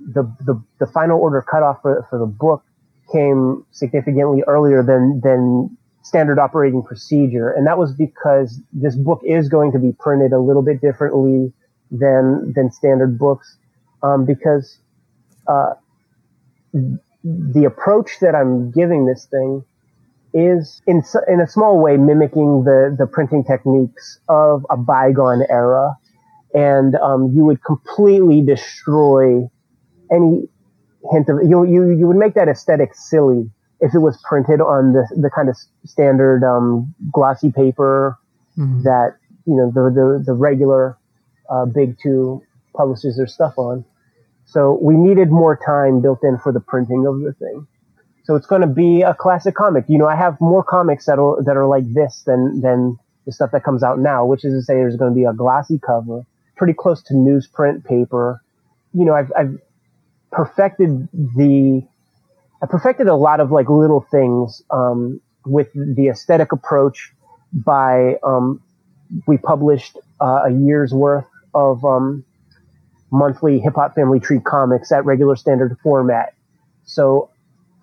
the, the, the final order cutoff for, for the book came significantly earlier than, than standard operating procedure. And that was because this book is going to be printed a little bit differently than, than standard books. Um, because, uh, the approach that I'm giving this thing is in, in a small way mimicking the, the printing techniques of a bygone era. And, um, you would completely destroy any hint of you you you would make that aesthetic silly if it was printed on the the kind of standard um, glossy paper mm-hmm. that you know the the, the regular uh, big two publishes their stuff on. So we needed more time built in for the printing of the thing. So it's going to be a classic comic. You know, I have more comics that are that are like this than than the stuff that comes out now, which is to say, there's going to be a glossy cover, pretty close to newsprint paper. You know, I've, I've perfected the I perfected a lot of like little things um, with the aesthetic approach. By um, we published uh, a year's worth of um, monthly Hip Hop Family Tree comics at regular standard format. So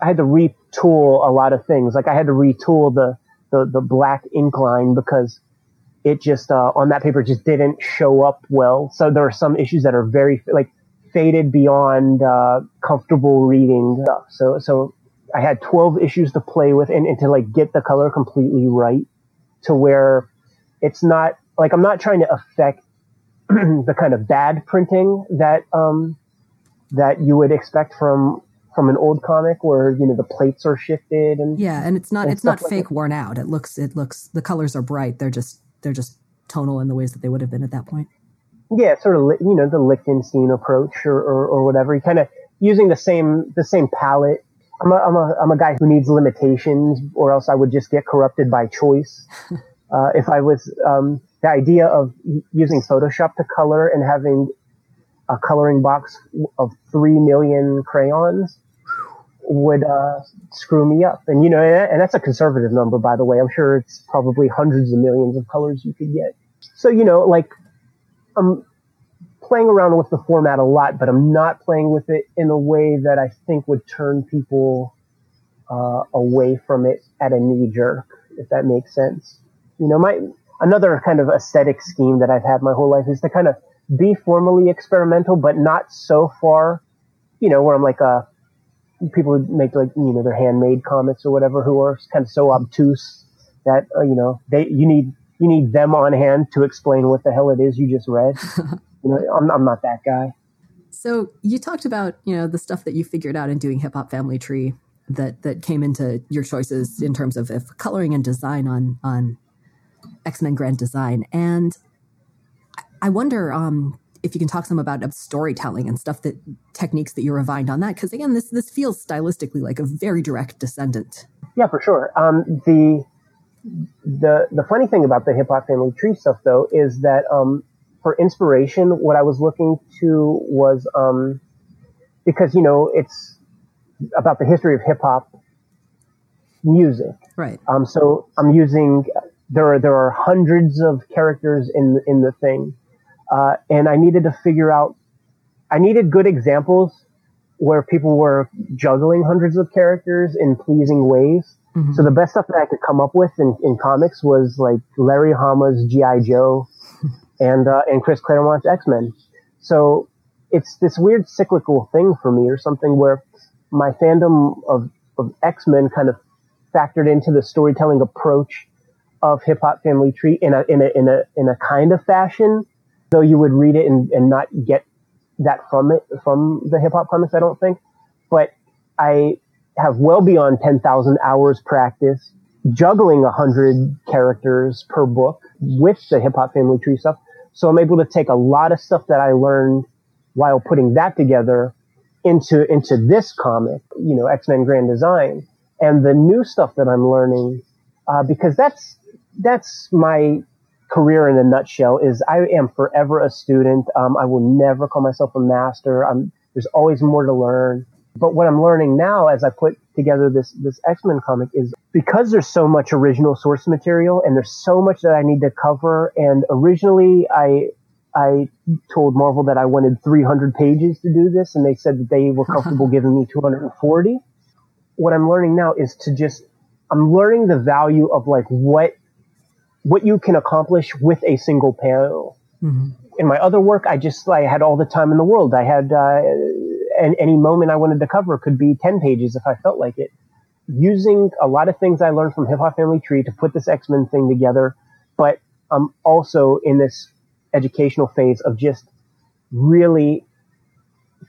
I had to retool a lot of things. Like I had to retool the the, the black ink line because it just uh, on that paper just didn't show up well. So there are some issues that are very like faded beyond uh, comfortable reading. So so I had 12 issues to play with and, and to like get the color completely right to where it's not like I'm not trying to affect <clears throat> the kind of bad printing that um, that you would expect from from an old comic where you know the plates are shifted and yeah and it's not and it's not like fake it. worn out. It looks it looks the colors are bright. They're just they're just tonal in the ways that they would have been at that point. Yeah sort of you know the lichtenstein approach or, or, or whatever. You kind of using the same the same palette. I'm a, I'm a i'm a guy who needs limitations or else i would just get corrupted by choice. <laughs> Uh, if i was um, the idea of using photoshop to color and having a coloring box of three million crayons would uh, screw me up. And you know, and that's a conservative number, by the way. I'm sure it's probably hundreds of millions of colors you could get. So you know, like I'm playing around with the format a lot, but I'm not playing with it in a way that I think would turn people uh, away from it at a knee jerk, if that makes sense. You know, my another kind of aesthetic scheme that I've had my whole life is to kind of be formally experimental, but not so far, you know, where I'm like a people would make like you know their handmade comics or whatever who are kind of so obtuse that uh, you know they you need you need them on hand to explain what the hell it is you just read. <laughs> you know, I'm, I'm not that guy. So you talked about you know the stuff that you figured out in doing Hip Hop Family Tree that that came into your choices in terms of, of coloring and design on on X Men Grand Design, and I wonder um, if you can talk some about storytelling and stuff that techniques that you refined on that because again this this feels stylistically like a very direct descendant. Yeah for sure. Um, the the the funny thing about the hip hop family tree stuff though is that um, for inspiration what i was looking to was um, because you know it's about the history of hip hop music. Right. Um, so i'm using there are there are hundreds of characters in in the thing uh, and I needed to figure out, I needed good examples where people were juggling hundreds of characters in pleasing ways. Mm-hmm. So the best stuff that I could come up with in, in comics was like Larry Hama's G.I. Joe <laughs> and, uh, and Chris Claremont's X-Men. So it's this weird cyclical thing for me or something where my fandom of, of X-Men kind of factored into the storytelling approach of Hip Hop Family Tree in a, in a, in a, in a kind of fashion though you would read it and, and not get that from it, from the hip hop comics, I don't think. But I have well beyond 10,000 hours practice juggling a 100 characters per book with the hip hop family tree stuff. So I'm able to take a lot of stuff that I learned while putting that together into, into this comic, you know, X-Men Grand Design and the new stuff that I'm learning, uh, because that's, that's my career in a nutshell is I am forever a student. Um, I will never call myself a master. I'm, there's always more to learn. But what I'm learning now as I put together this, this X-Men comic is because there's so much original source material and there's so much that I need to cover. And originally I, I told Marvel that I wanted 300 pages to do this and they said that they were comfortable <laughs> giving me 240. What I'm learning now is to just, I'm learning the value of like what what you can accomplish with a single panel. Mm-hmm. In my other work, I just I had all the time in the world. I had uh, any moment I wanted to cover could be ten pages if I felt like it. Using a lot of things I learned from Hip Hop Family Tree to put this X Men thing together, but I'm also in this educational phase of just really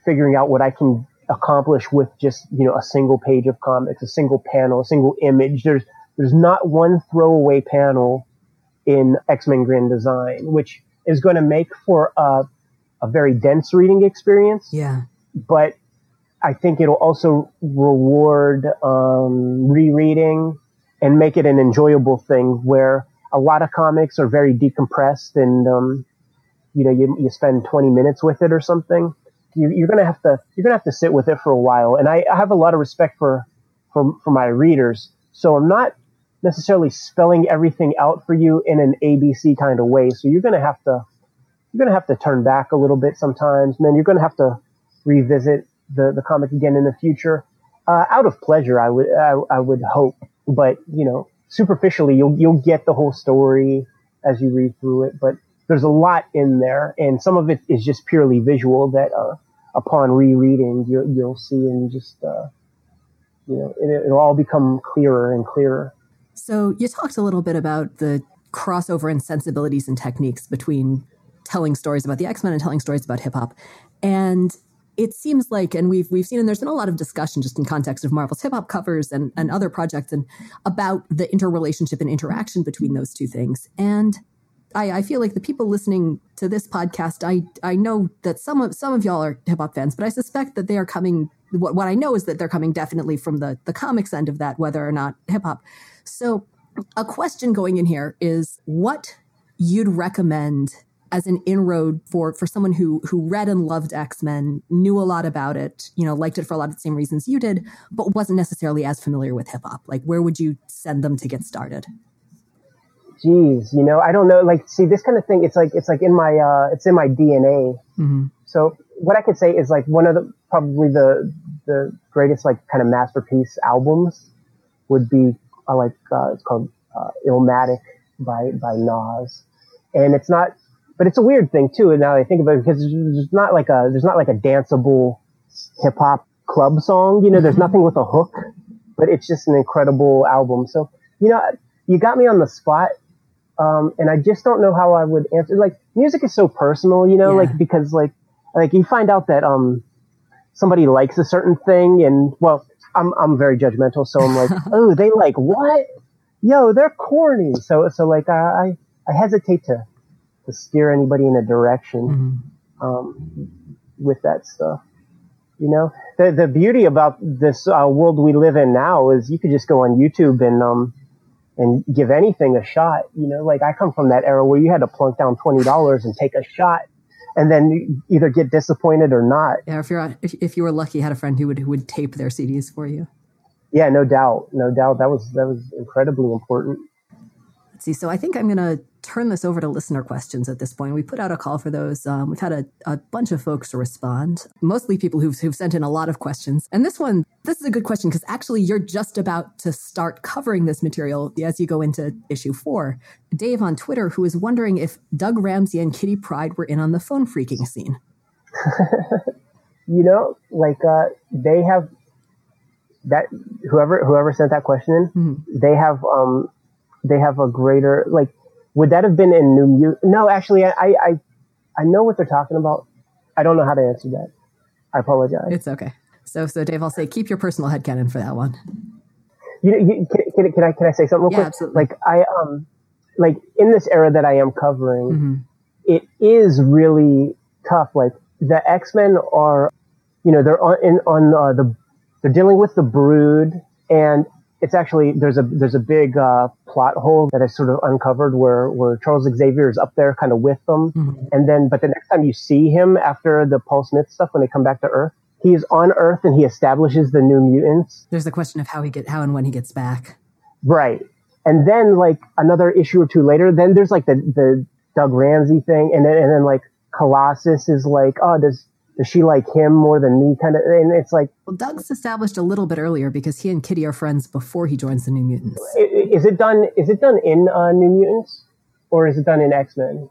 figuring out what I can accomplish with just you know a single page of comics, a single panel, a single image. There's there's not one throwaway panel in X-Men Grand Design, which is going to make for a, a very dense reading experience. Yeah. But I think it'll also reward um, rereading and make it an enjoyable thing where a lot of comics are very decompressed and um, you know you, you spend 20 minutes with it or something you, are gonna have to you're gonna have to sit with it for a while and I, I have a lot of respect for, for for my readers so i'm not necessarily spelling everything out for you in an abc kind of way. So you're gonna have to you're gonna have to turn back a little bit sometimes man. You're gonna have to revisit the, the comic again in the future. Uh, out of pleasure i would I, I would hope. But you know superficially you'll you'll get the whole story as you read through it. But there's a lot in there and some of it is just purely visual that uh, upon rereading you'll, you'll see and just uh, you know it, it'll all become clearer and clearer so you talked a little bit about the crossover in sensibilities and techniques between telling stories about the x-men and telling stories about hip-hop and it seems like, and we've we've seen, and there's been a lot of discussion just in context of Marvel's hip hop covers and and other projects, and about the interrelationship and interaction between those two things. And I, I feel like the people listening to this podcast, I I know that some of some of y'all are hip hop fans, but I suspect that they are coming. What what I know is that they're coming definitely from the the comics end of that, whether or not hip hop. So, a question going in here is what you'd recommend as an inroad for for someone who who read and loved X-Men, knew a lot about it, you know, liked it for a lot of the same reasons you did, but wasn't necessarily as familiar with hip hop. Like where would you send them to get started? Jeez, you know, I don't know. Like, see, this kind of thing, it's like it's like in my uh, it's in my DNA. Mm-hmm. So what I could say is like one of the probably the the greatest like kind of masterpiece albums would be uh, like uh, it's called uh, Illmatic by by Nas, and it's not but it's a weird thing too. And now I think about it because there's not like a there's not like a danceable hip hop club song. You know, there's mm-hmm. nothing with a hook, but it's just an incredible album. So you know, you got me on the spot. Um, and I just don't know how I would answer. Like, music is so personal, you know, yeah. like, because like, like you find out that, um, somebody likes a certain thing and, well, I'm, I'm very judgmental. So I'm like, <laughs> oh, they like what? Yo, they're corny. So, so like, I, I hesitate to, to steer anybody in a direction mm-hmm. um, with that stuff. You know, the the beauty about this uh, world we live in now is you could just go on YouTube and um and give anything a shot. You know, like I come from that era where you had to plunk down twenty dollars and take a shot, and then either get disappointed or not. Yeah, if you're if, you were lucky, had a friend who would who would tape their CDs for you. Yeah, no doubt, no doubt. That was that was incredibly important. Let's see. So I think I'm going to turn this over to listener questions at this point. We put out a call for those. Um, we've had a, a, bunch of folks to respond, mostly people who've, who've sent in a lot of questions. And this one, this is a good question because actually you're just about to start covering this material as you go into issue four. Dave on Twitter, who is wondering if Doug Ramsey and Kitty Pryde were in on the phone freaking scene. <laughs> you know, like uh, they have that whoever whoever sent that question in, mm-hmm. they have um they have a greater like would that have been in New Mutants? No, actually, I, I I know what they're talking about. I don't know how to answer that. I apologize. It's okay. So so Dave, I'll say keep your personal headcanon for that one. You, you can, can, can, I can I say something real yeah, quick? Absolutely. Like I um like in this era that I am covering, mm-hmm. it is really tough. Like the X Men are, you know, they're on in, on uh, the they're dealing with the Brood, and it's actually there's a there's a big uh, plot hole that I sort of uncovered where where Charles Xavier is up there kind of with them, mm-hmm. and then but the next time you see him after the Paul Smith stuff when they come back to Earth, he's on Earth and he establishes the New Mutants. There's the question of how he get how and when he gets back, right? And then like another issue or two later, then there's like the the Doug Ramsey thing, and then and then like Colossus is like, oh, does does she like him more than me? Kind of, and it's like. Well, Doug's established a little bit earlier because he and Kitty are friends before he joins the New Mutants. Is it done? Is it done in uh, New Mutants, or is it done in X Men?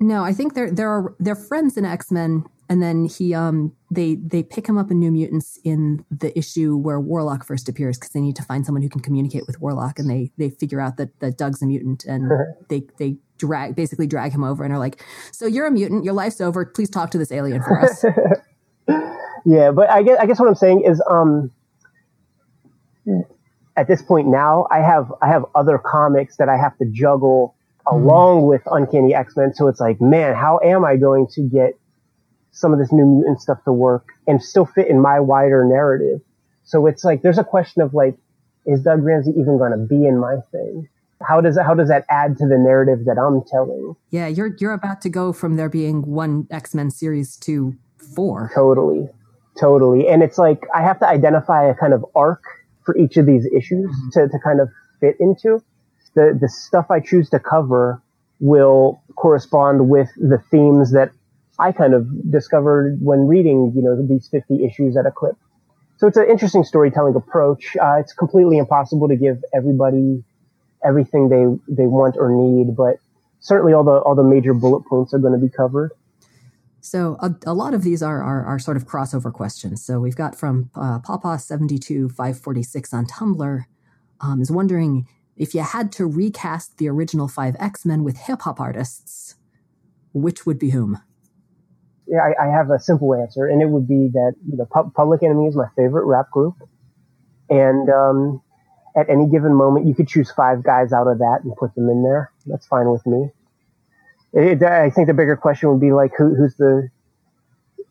No, I think they're they're they're friends in X Men, and then he um they they pick him up in New Mutants in the issue where Warlock first appears because they need to find someone who can communicate with Warlock, and they they figure out that that Doug's a mutant, and they they drag basically drag him over and are like, "So you're a mutant. Your life's over. Please talk to this alien for us." <laughs> yeah, but I guess I guess what I'm saying is, um, at this point now, I have I have other comics that I have to juggle mm. along with Uncanny X Men. So it's like, man, how am I going to get some of this new mutant stuff to work and still fit in my wider narrative. So it's like there's a question of like, is Doug Ramsey even going to be in my thing? How does how does that add to the narrative that I'm telling? Yeah, you're you're about to go from there being one X Men series to four. Totally, totally. And it's like I have to identify a kind of arc for each of these issues mm-hmm. to to kind of fit into. The the stuff I choose to cover will correspond with the themes that I kind of discovered when reading, you know, these 50 issues at a clip. So it's an interesting storytelling approach. Uh, it's completely impossible to give everybody everything they, they want or need, but certainly all the, all the major bullet points are going to be covered. So a, a lot of these are, are, are sort of crossover questions. So we've got from uh, Pawpaw seventy two five forty six on Tumblr um, is wondering if you had to recast the original five X Men with hip hop artists, which would be whom? I, I, have a simple answer, and it would be that you know Public Enemy is my favorite rap group, and um, at any given moment, you could choose five guys out of that and put them in there. That's fine with me. It, I think the bigger question would be like, who, who's the,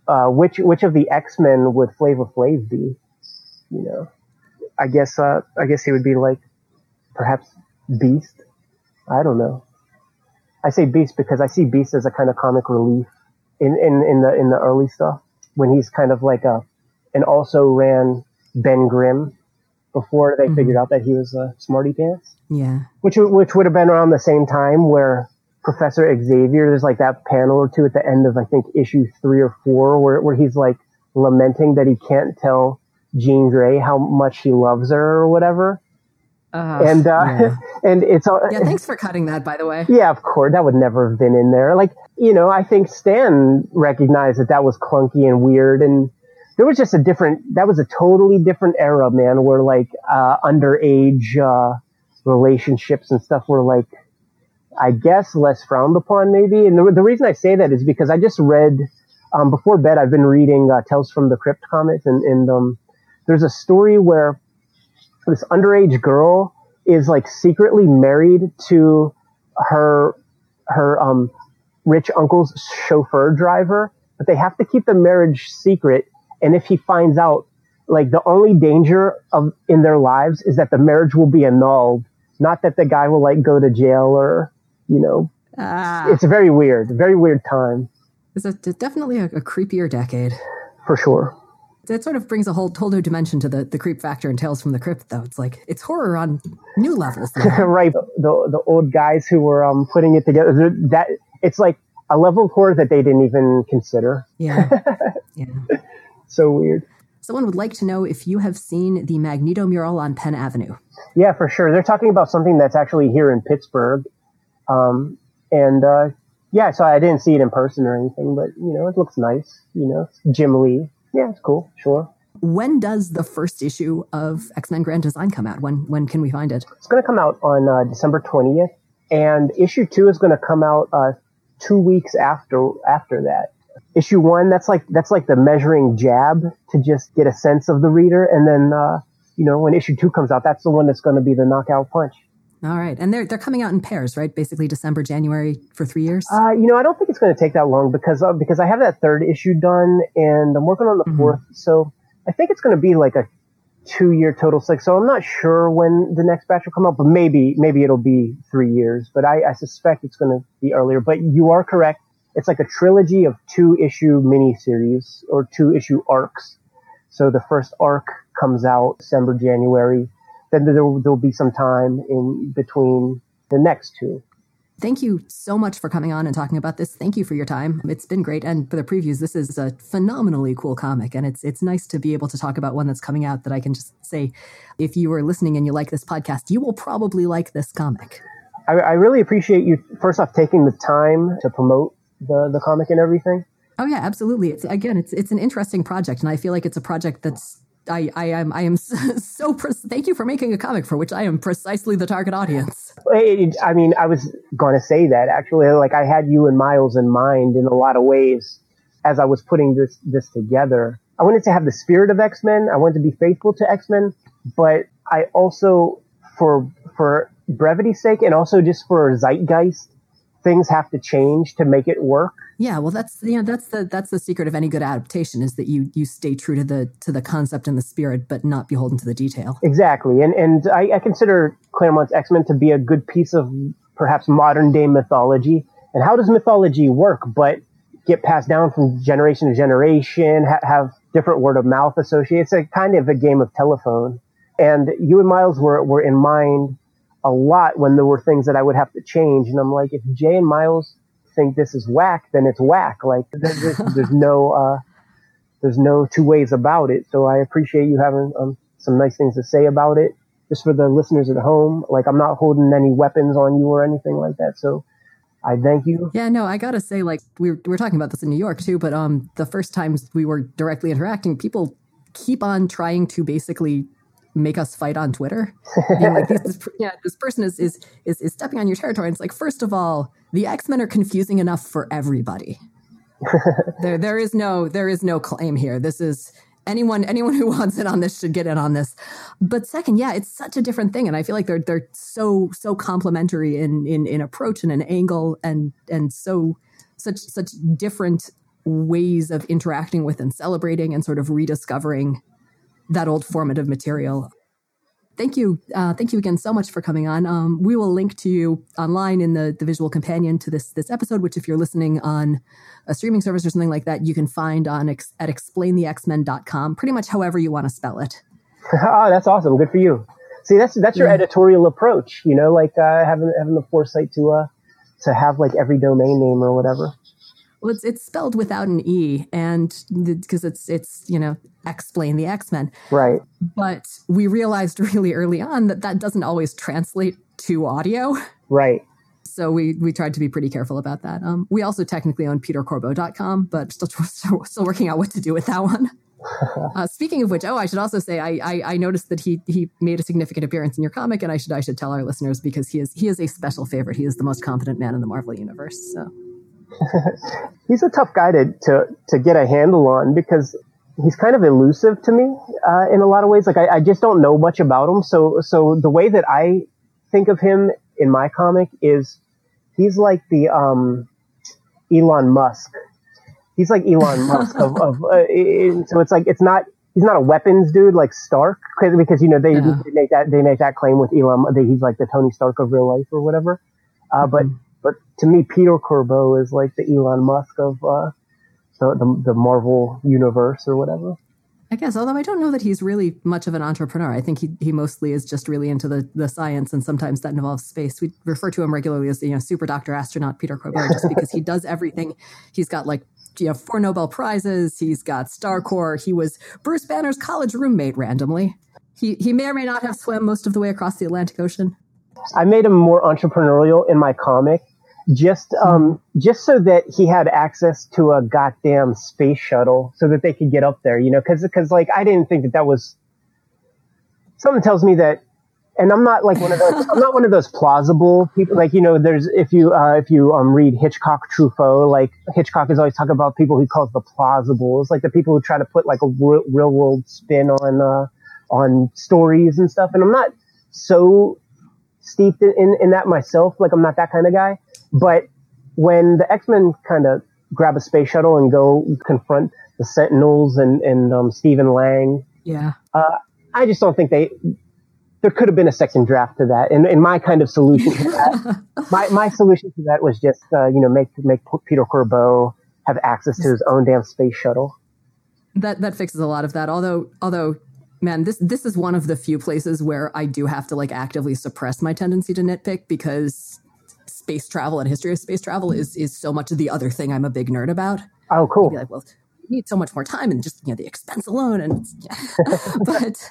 uh, which which of the X Men would Flavor Flav be? You know, I guess uh, I guess he would be like, perhaps Beast. I don't know. I say Beast because I see Beast as a kind of comic relief in, in, in the in the early stuff when he's kind of like a, and also ran Ben Grimm before they mm-hmm. figured out that he was a smarty pants. Yeah. Which which would have been around the same time where Professor Xavier, there's like that panel or two at the end of I think issue three or four where where he's like lamenting that he can't tell Jean Grey how much he loves her or whatever. Uh, and uh, yeah. <laughs> and it's all yeah. Thanks for cutting that, by the way. Yeah, of course, that would never have been in there. Like you know, I think Stan recognized that that was clunky and weird, and there was just a different. That was a totally different era, man, where like uh, underage uh, relationships and stuff were like, I guess, less frowned upon, maybe. And the, the reason I say that is because I just read um, before bed. I've been reading uh, Tales from the Crypt comics, and, and um, there's a story where this underage girl is like secretly married to her her um rich uncle's chauffeur driver, but they have to keep the marriage secret. And if he finds out, like the only danger of in their lives is that the marriage will be annulled, not that the guy will like go to jail or you know. Ah. It's a very weird, very weird time. It's a, definitely a, a creepier decade. For sure that sort of brings a whole whole new dimension to the, the creep factor in Tales from the Crypt, though. It's like it's horror on new levels. <laughs> right. The the old guys who were um, putting it together. That it's like a level of horror that they didn't even consider. Yeah. <laughs> yeah. so weird. Someone would like to know if you have seen the Magneto mural on Penn Avenue. Yeah, for sure. They're talking about something that's actually here in Pittsburgh. Um, and uh, yeah, so I didn't see it in person or anything, but you know, it looks nice. You know, Jim Lee. Yeah, it's cool. Sure. When does the first issue of X Men Grand Design come out? When when can we find it? It's going to come out on uh, December twentieth, and issue two is going to come out uh, two weeks after after that. Issue one, that's like that's like the measuring jab to just get a sense of the reader, and then uh, you know when issue two comes out, that's the one that's going to be the knockout punch. All right, and they're they're coming out in pairs, right? Basically, December, January for three years. Uh, you know, I don't think it's going to take that long because uh, because I have that third issue done, and I'm working on the mm-hmm. fourth. So I think it's going to be like a two year total six. So I'm not sure when the next batch will come out, but maybe maybe it'll be three years. But I, I suspect it's going to be earlier. But you are correct. It's like a trilogy of two issue miniseries or two issue arcs. So the first arc comes out December, January then there will be some time in between the next two. Thank you so much for coming on and talking about this. Thank you for your time. It's been great. And for the previews, this is a phenomenally cool comic. And it's it's nice to be able to talk about one that's coming out that I can just say, if you are listening and you like this podcast, you will probably like this comic. I, I really appreciate you, first off, taking the time to promote the, the comic and everything. Oh yeah, absolutely. It's again, it's it's an interesting project, and I feel like it's a project that's I, I am I am <laughs> so pre- thank you for making a comic for which I am precisely the target audience. I mean, I was going to say that actually. Like I had you and Miles in mind in a lot of ways as I was putting this this together. I wanted to have the spirit of X Men. I wanted to be faithful to X Men, but I also, for for brevity's sake, and also just for zeitgeist, things have to change to make it work. Yeah, well, that's you know that's the that's the secret of any good adaptation is that you you stay true to the to the concept and the spirit, but not beholden to the detail. Exactly, and and I, I consider Claremont's X Men to be a good piece of perhaps modern day mythology. And how does mythology work? But get passed down from generation to generation, ha- have different word of mouth associated. It's a kind of a game of telephone. And you and Miles were were in mind a lot when there were things that I would have to change. And I'm like, if Jay and Miles think this is whack, then it's whack. Like <laughs> there's, there's no, uh, there's no two ways about it. So I appreciate you having um, some nice things to say about it. Just for the listeners at home, like I'm not holding any weapons on you or anything like that. So I thank you. Yeah, no, I gotta say, like we were, we were talking about this in New York too, but um, the first times we were directly interacting, people keep on trying to basically make us fight on Twitter. <laughs> Being like, this, this, yeah, this person is, is is is stepping on your territory. And it's like, first of all, the X Men are confusing enough for everybody. <laughs> there, there is no, there is no claim here. This is anyone, anyone who <laughs> wants in on this should get in on this. But second, yeah, it's such a different thing, and I feel like they're they're so so complementary in in in approach and an angle, and and so such such different ways of interacting with and celebrating and sort of rediscovering that old formative material thank you. Uh, thank you again so much for coming on. Um, we will link to you online in the, the visual companion to this this episode, which if you're listening on a streaming service or something like that, you can find on ex- at explainthexmen.com, pretty much however you want to spell it. oh, <laughs> that's awesome. Good for you. See, that's that's your yeah. editorial approach, you know, like uh, having having the foresight to uh to have like every domain name or whatever. Well, it's it's spelled without an e, and because it's it's you know explain the X Men, right? But we realized <laughs> really early on that that doesn't always translate to audio, right? So we we tried to be pretty careful about that. Um, we also technically own PeterCorbeau.com, but <laughs> still still, still working out what to do with that one. <laughs> uh, speaking of which, oh, I should also say I, I, I noticed that he he made a significant appearance in your comic, and I should I should tell our listeners because he is he is a special favorite. He is the most competent man in the Marvel universe. So he's a tough guy to, to, to get a handle on because he's kind of elusive to me uh, in a lot of ways. Like I, I, just don't know much about him. So so the way that I think of him in my comic is he's like the um, Elon Musk. He's like Elon Musk of, of uh, it, so it's like it's not he's not a weapons dude like Stark because you know they, yeah. they, make that they make that claim with Elon that he's like the Tony Stark of real life or whatever. Uh, mm-hmm. But but to me, Peter Corbeau is like the Elon Musk of uh, the, the, the Marvel universe or whatever. I guess, although I don't know that he's really much of an entrepreneur. I think he, he mostly is just really into the, the science, and sometimes that involves space. We refer to him regularly as you know super doctor astronaut Peter Corbeau, just because he does everything. He's got like you know four Nobel prizes. He's got Starcore. He was Bruce Banner's college roommate randomly. He he may or may not have swam most of the way across the Atlantic Ocean. I made him more entrepreneurial in my comic just um just so that he had access to a goddamn space shuttle so that they could get up there you know because because like i didn't think that that was something tells me that and i'm not like one of those <laughs> i'm not one of those plausible people like you know there's if you uh if you um read hitchcock truffaut like hitchcock is always talking about people he calls the plausibles like the people who try to put like a real, real world spin on uh on stories and stuff and i'm not so steeped in, in, in that myself like i'm not that kind of guy but when the X-Men kind of grab a space shuttle and go confront the Sentinels and, and um, Stephen Lang, yeah, uh, I just don't think they. There could have been a second draft to that, and, and my kind of solution to that, <laughs> my, my solution to that was just uh, you know make make Peter Corbeau have access to his own damn space shuttle. That that fixes a lot of that. Although although man, this this is one of the few places where I do have to like actively suppress my tendency to nitpick because space travel and history of space travel is is so much of the other thing I'm a big nerd about. Oh, cool. like, well, you need so much more time and just you know the expense alone, and <laughs> but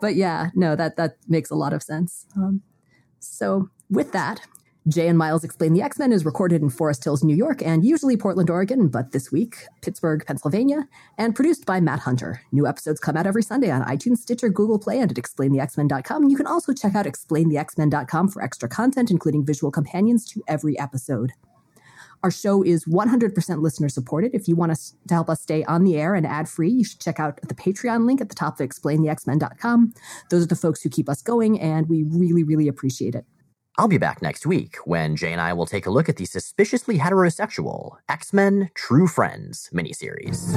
but yeah, no, that that makes a lot of sense. Um, so with that, Jay and Miles Explain the X Men is recorded in Forest Hills, New York, and usually Portland, Oregon, but this week, Pittsburgh, Pennsylvania, and produced by Matt Hunter. New episodes come out every Sunday on iTunes, Stitcher, Google Play, and at explainthexmen.com. You can also check out explainthexmen.com for extra content, including visual companions to every episode. Our show is 100% listener supported. If you want us to help us stay on the air and ad free, you should check out the Patreon link at the top of explainthexmen.com. Those are the folks who keep us going, and we really, really appreciate it. I'll be back next week when Jay and I will take a look at the suspiciously heterosexual X Men True Friends miniseries.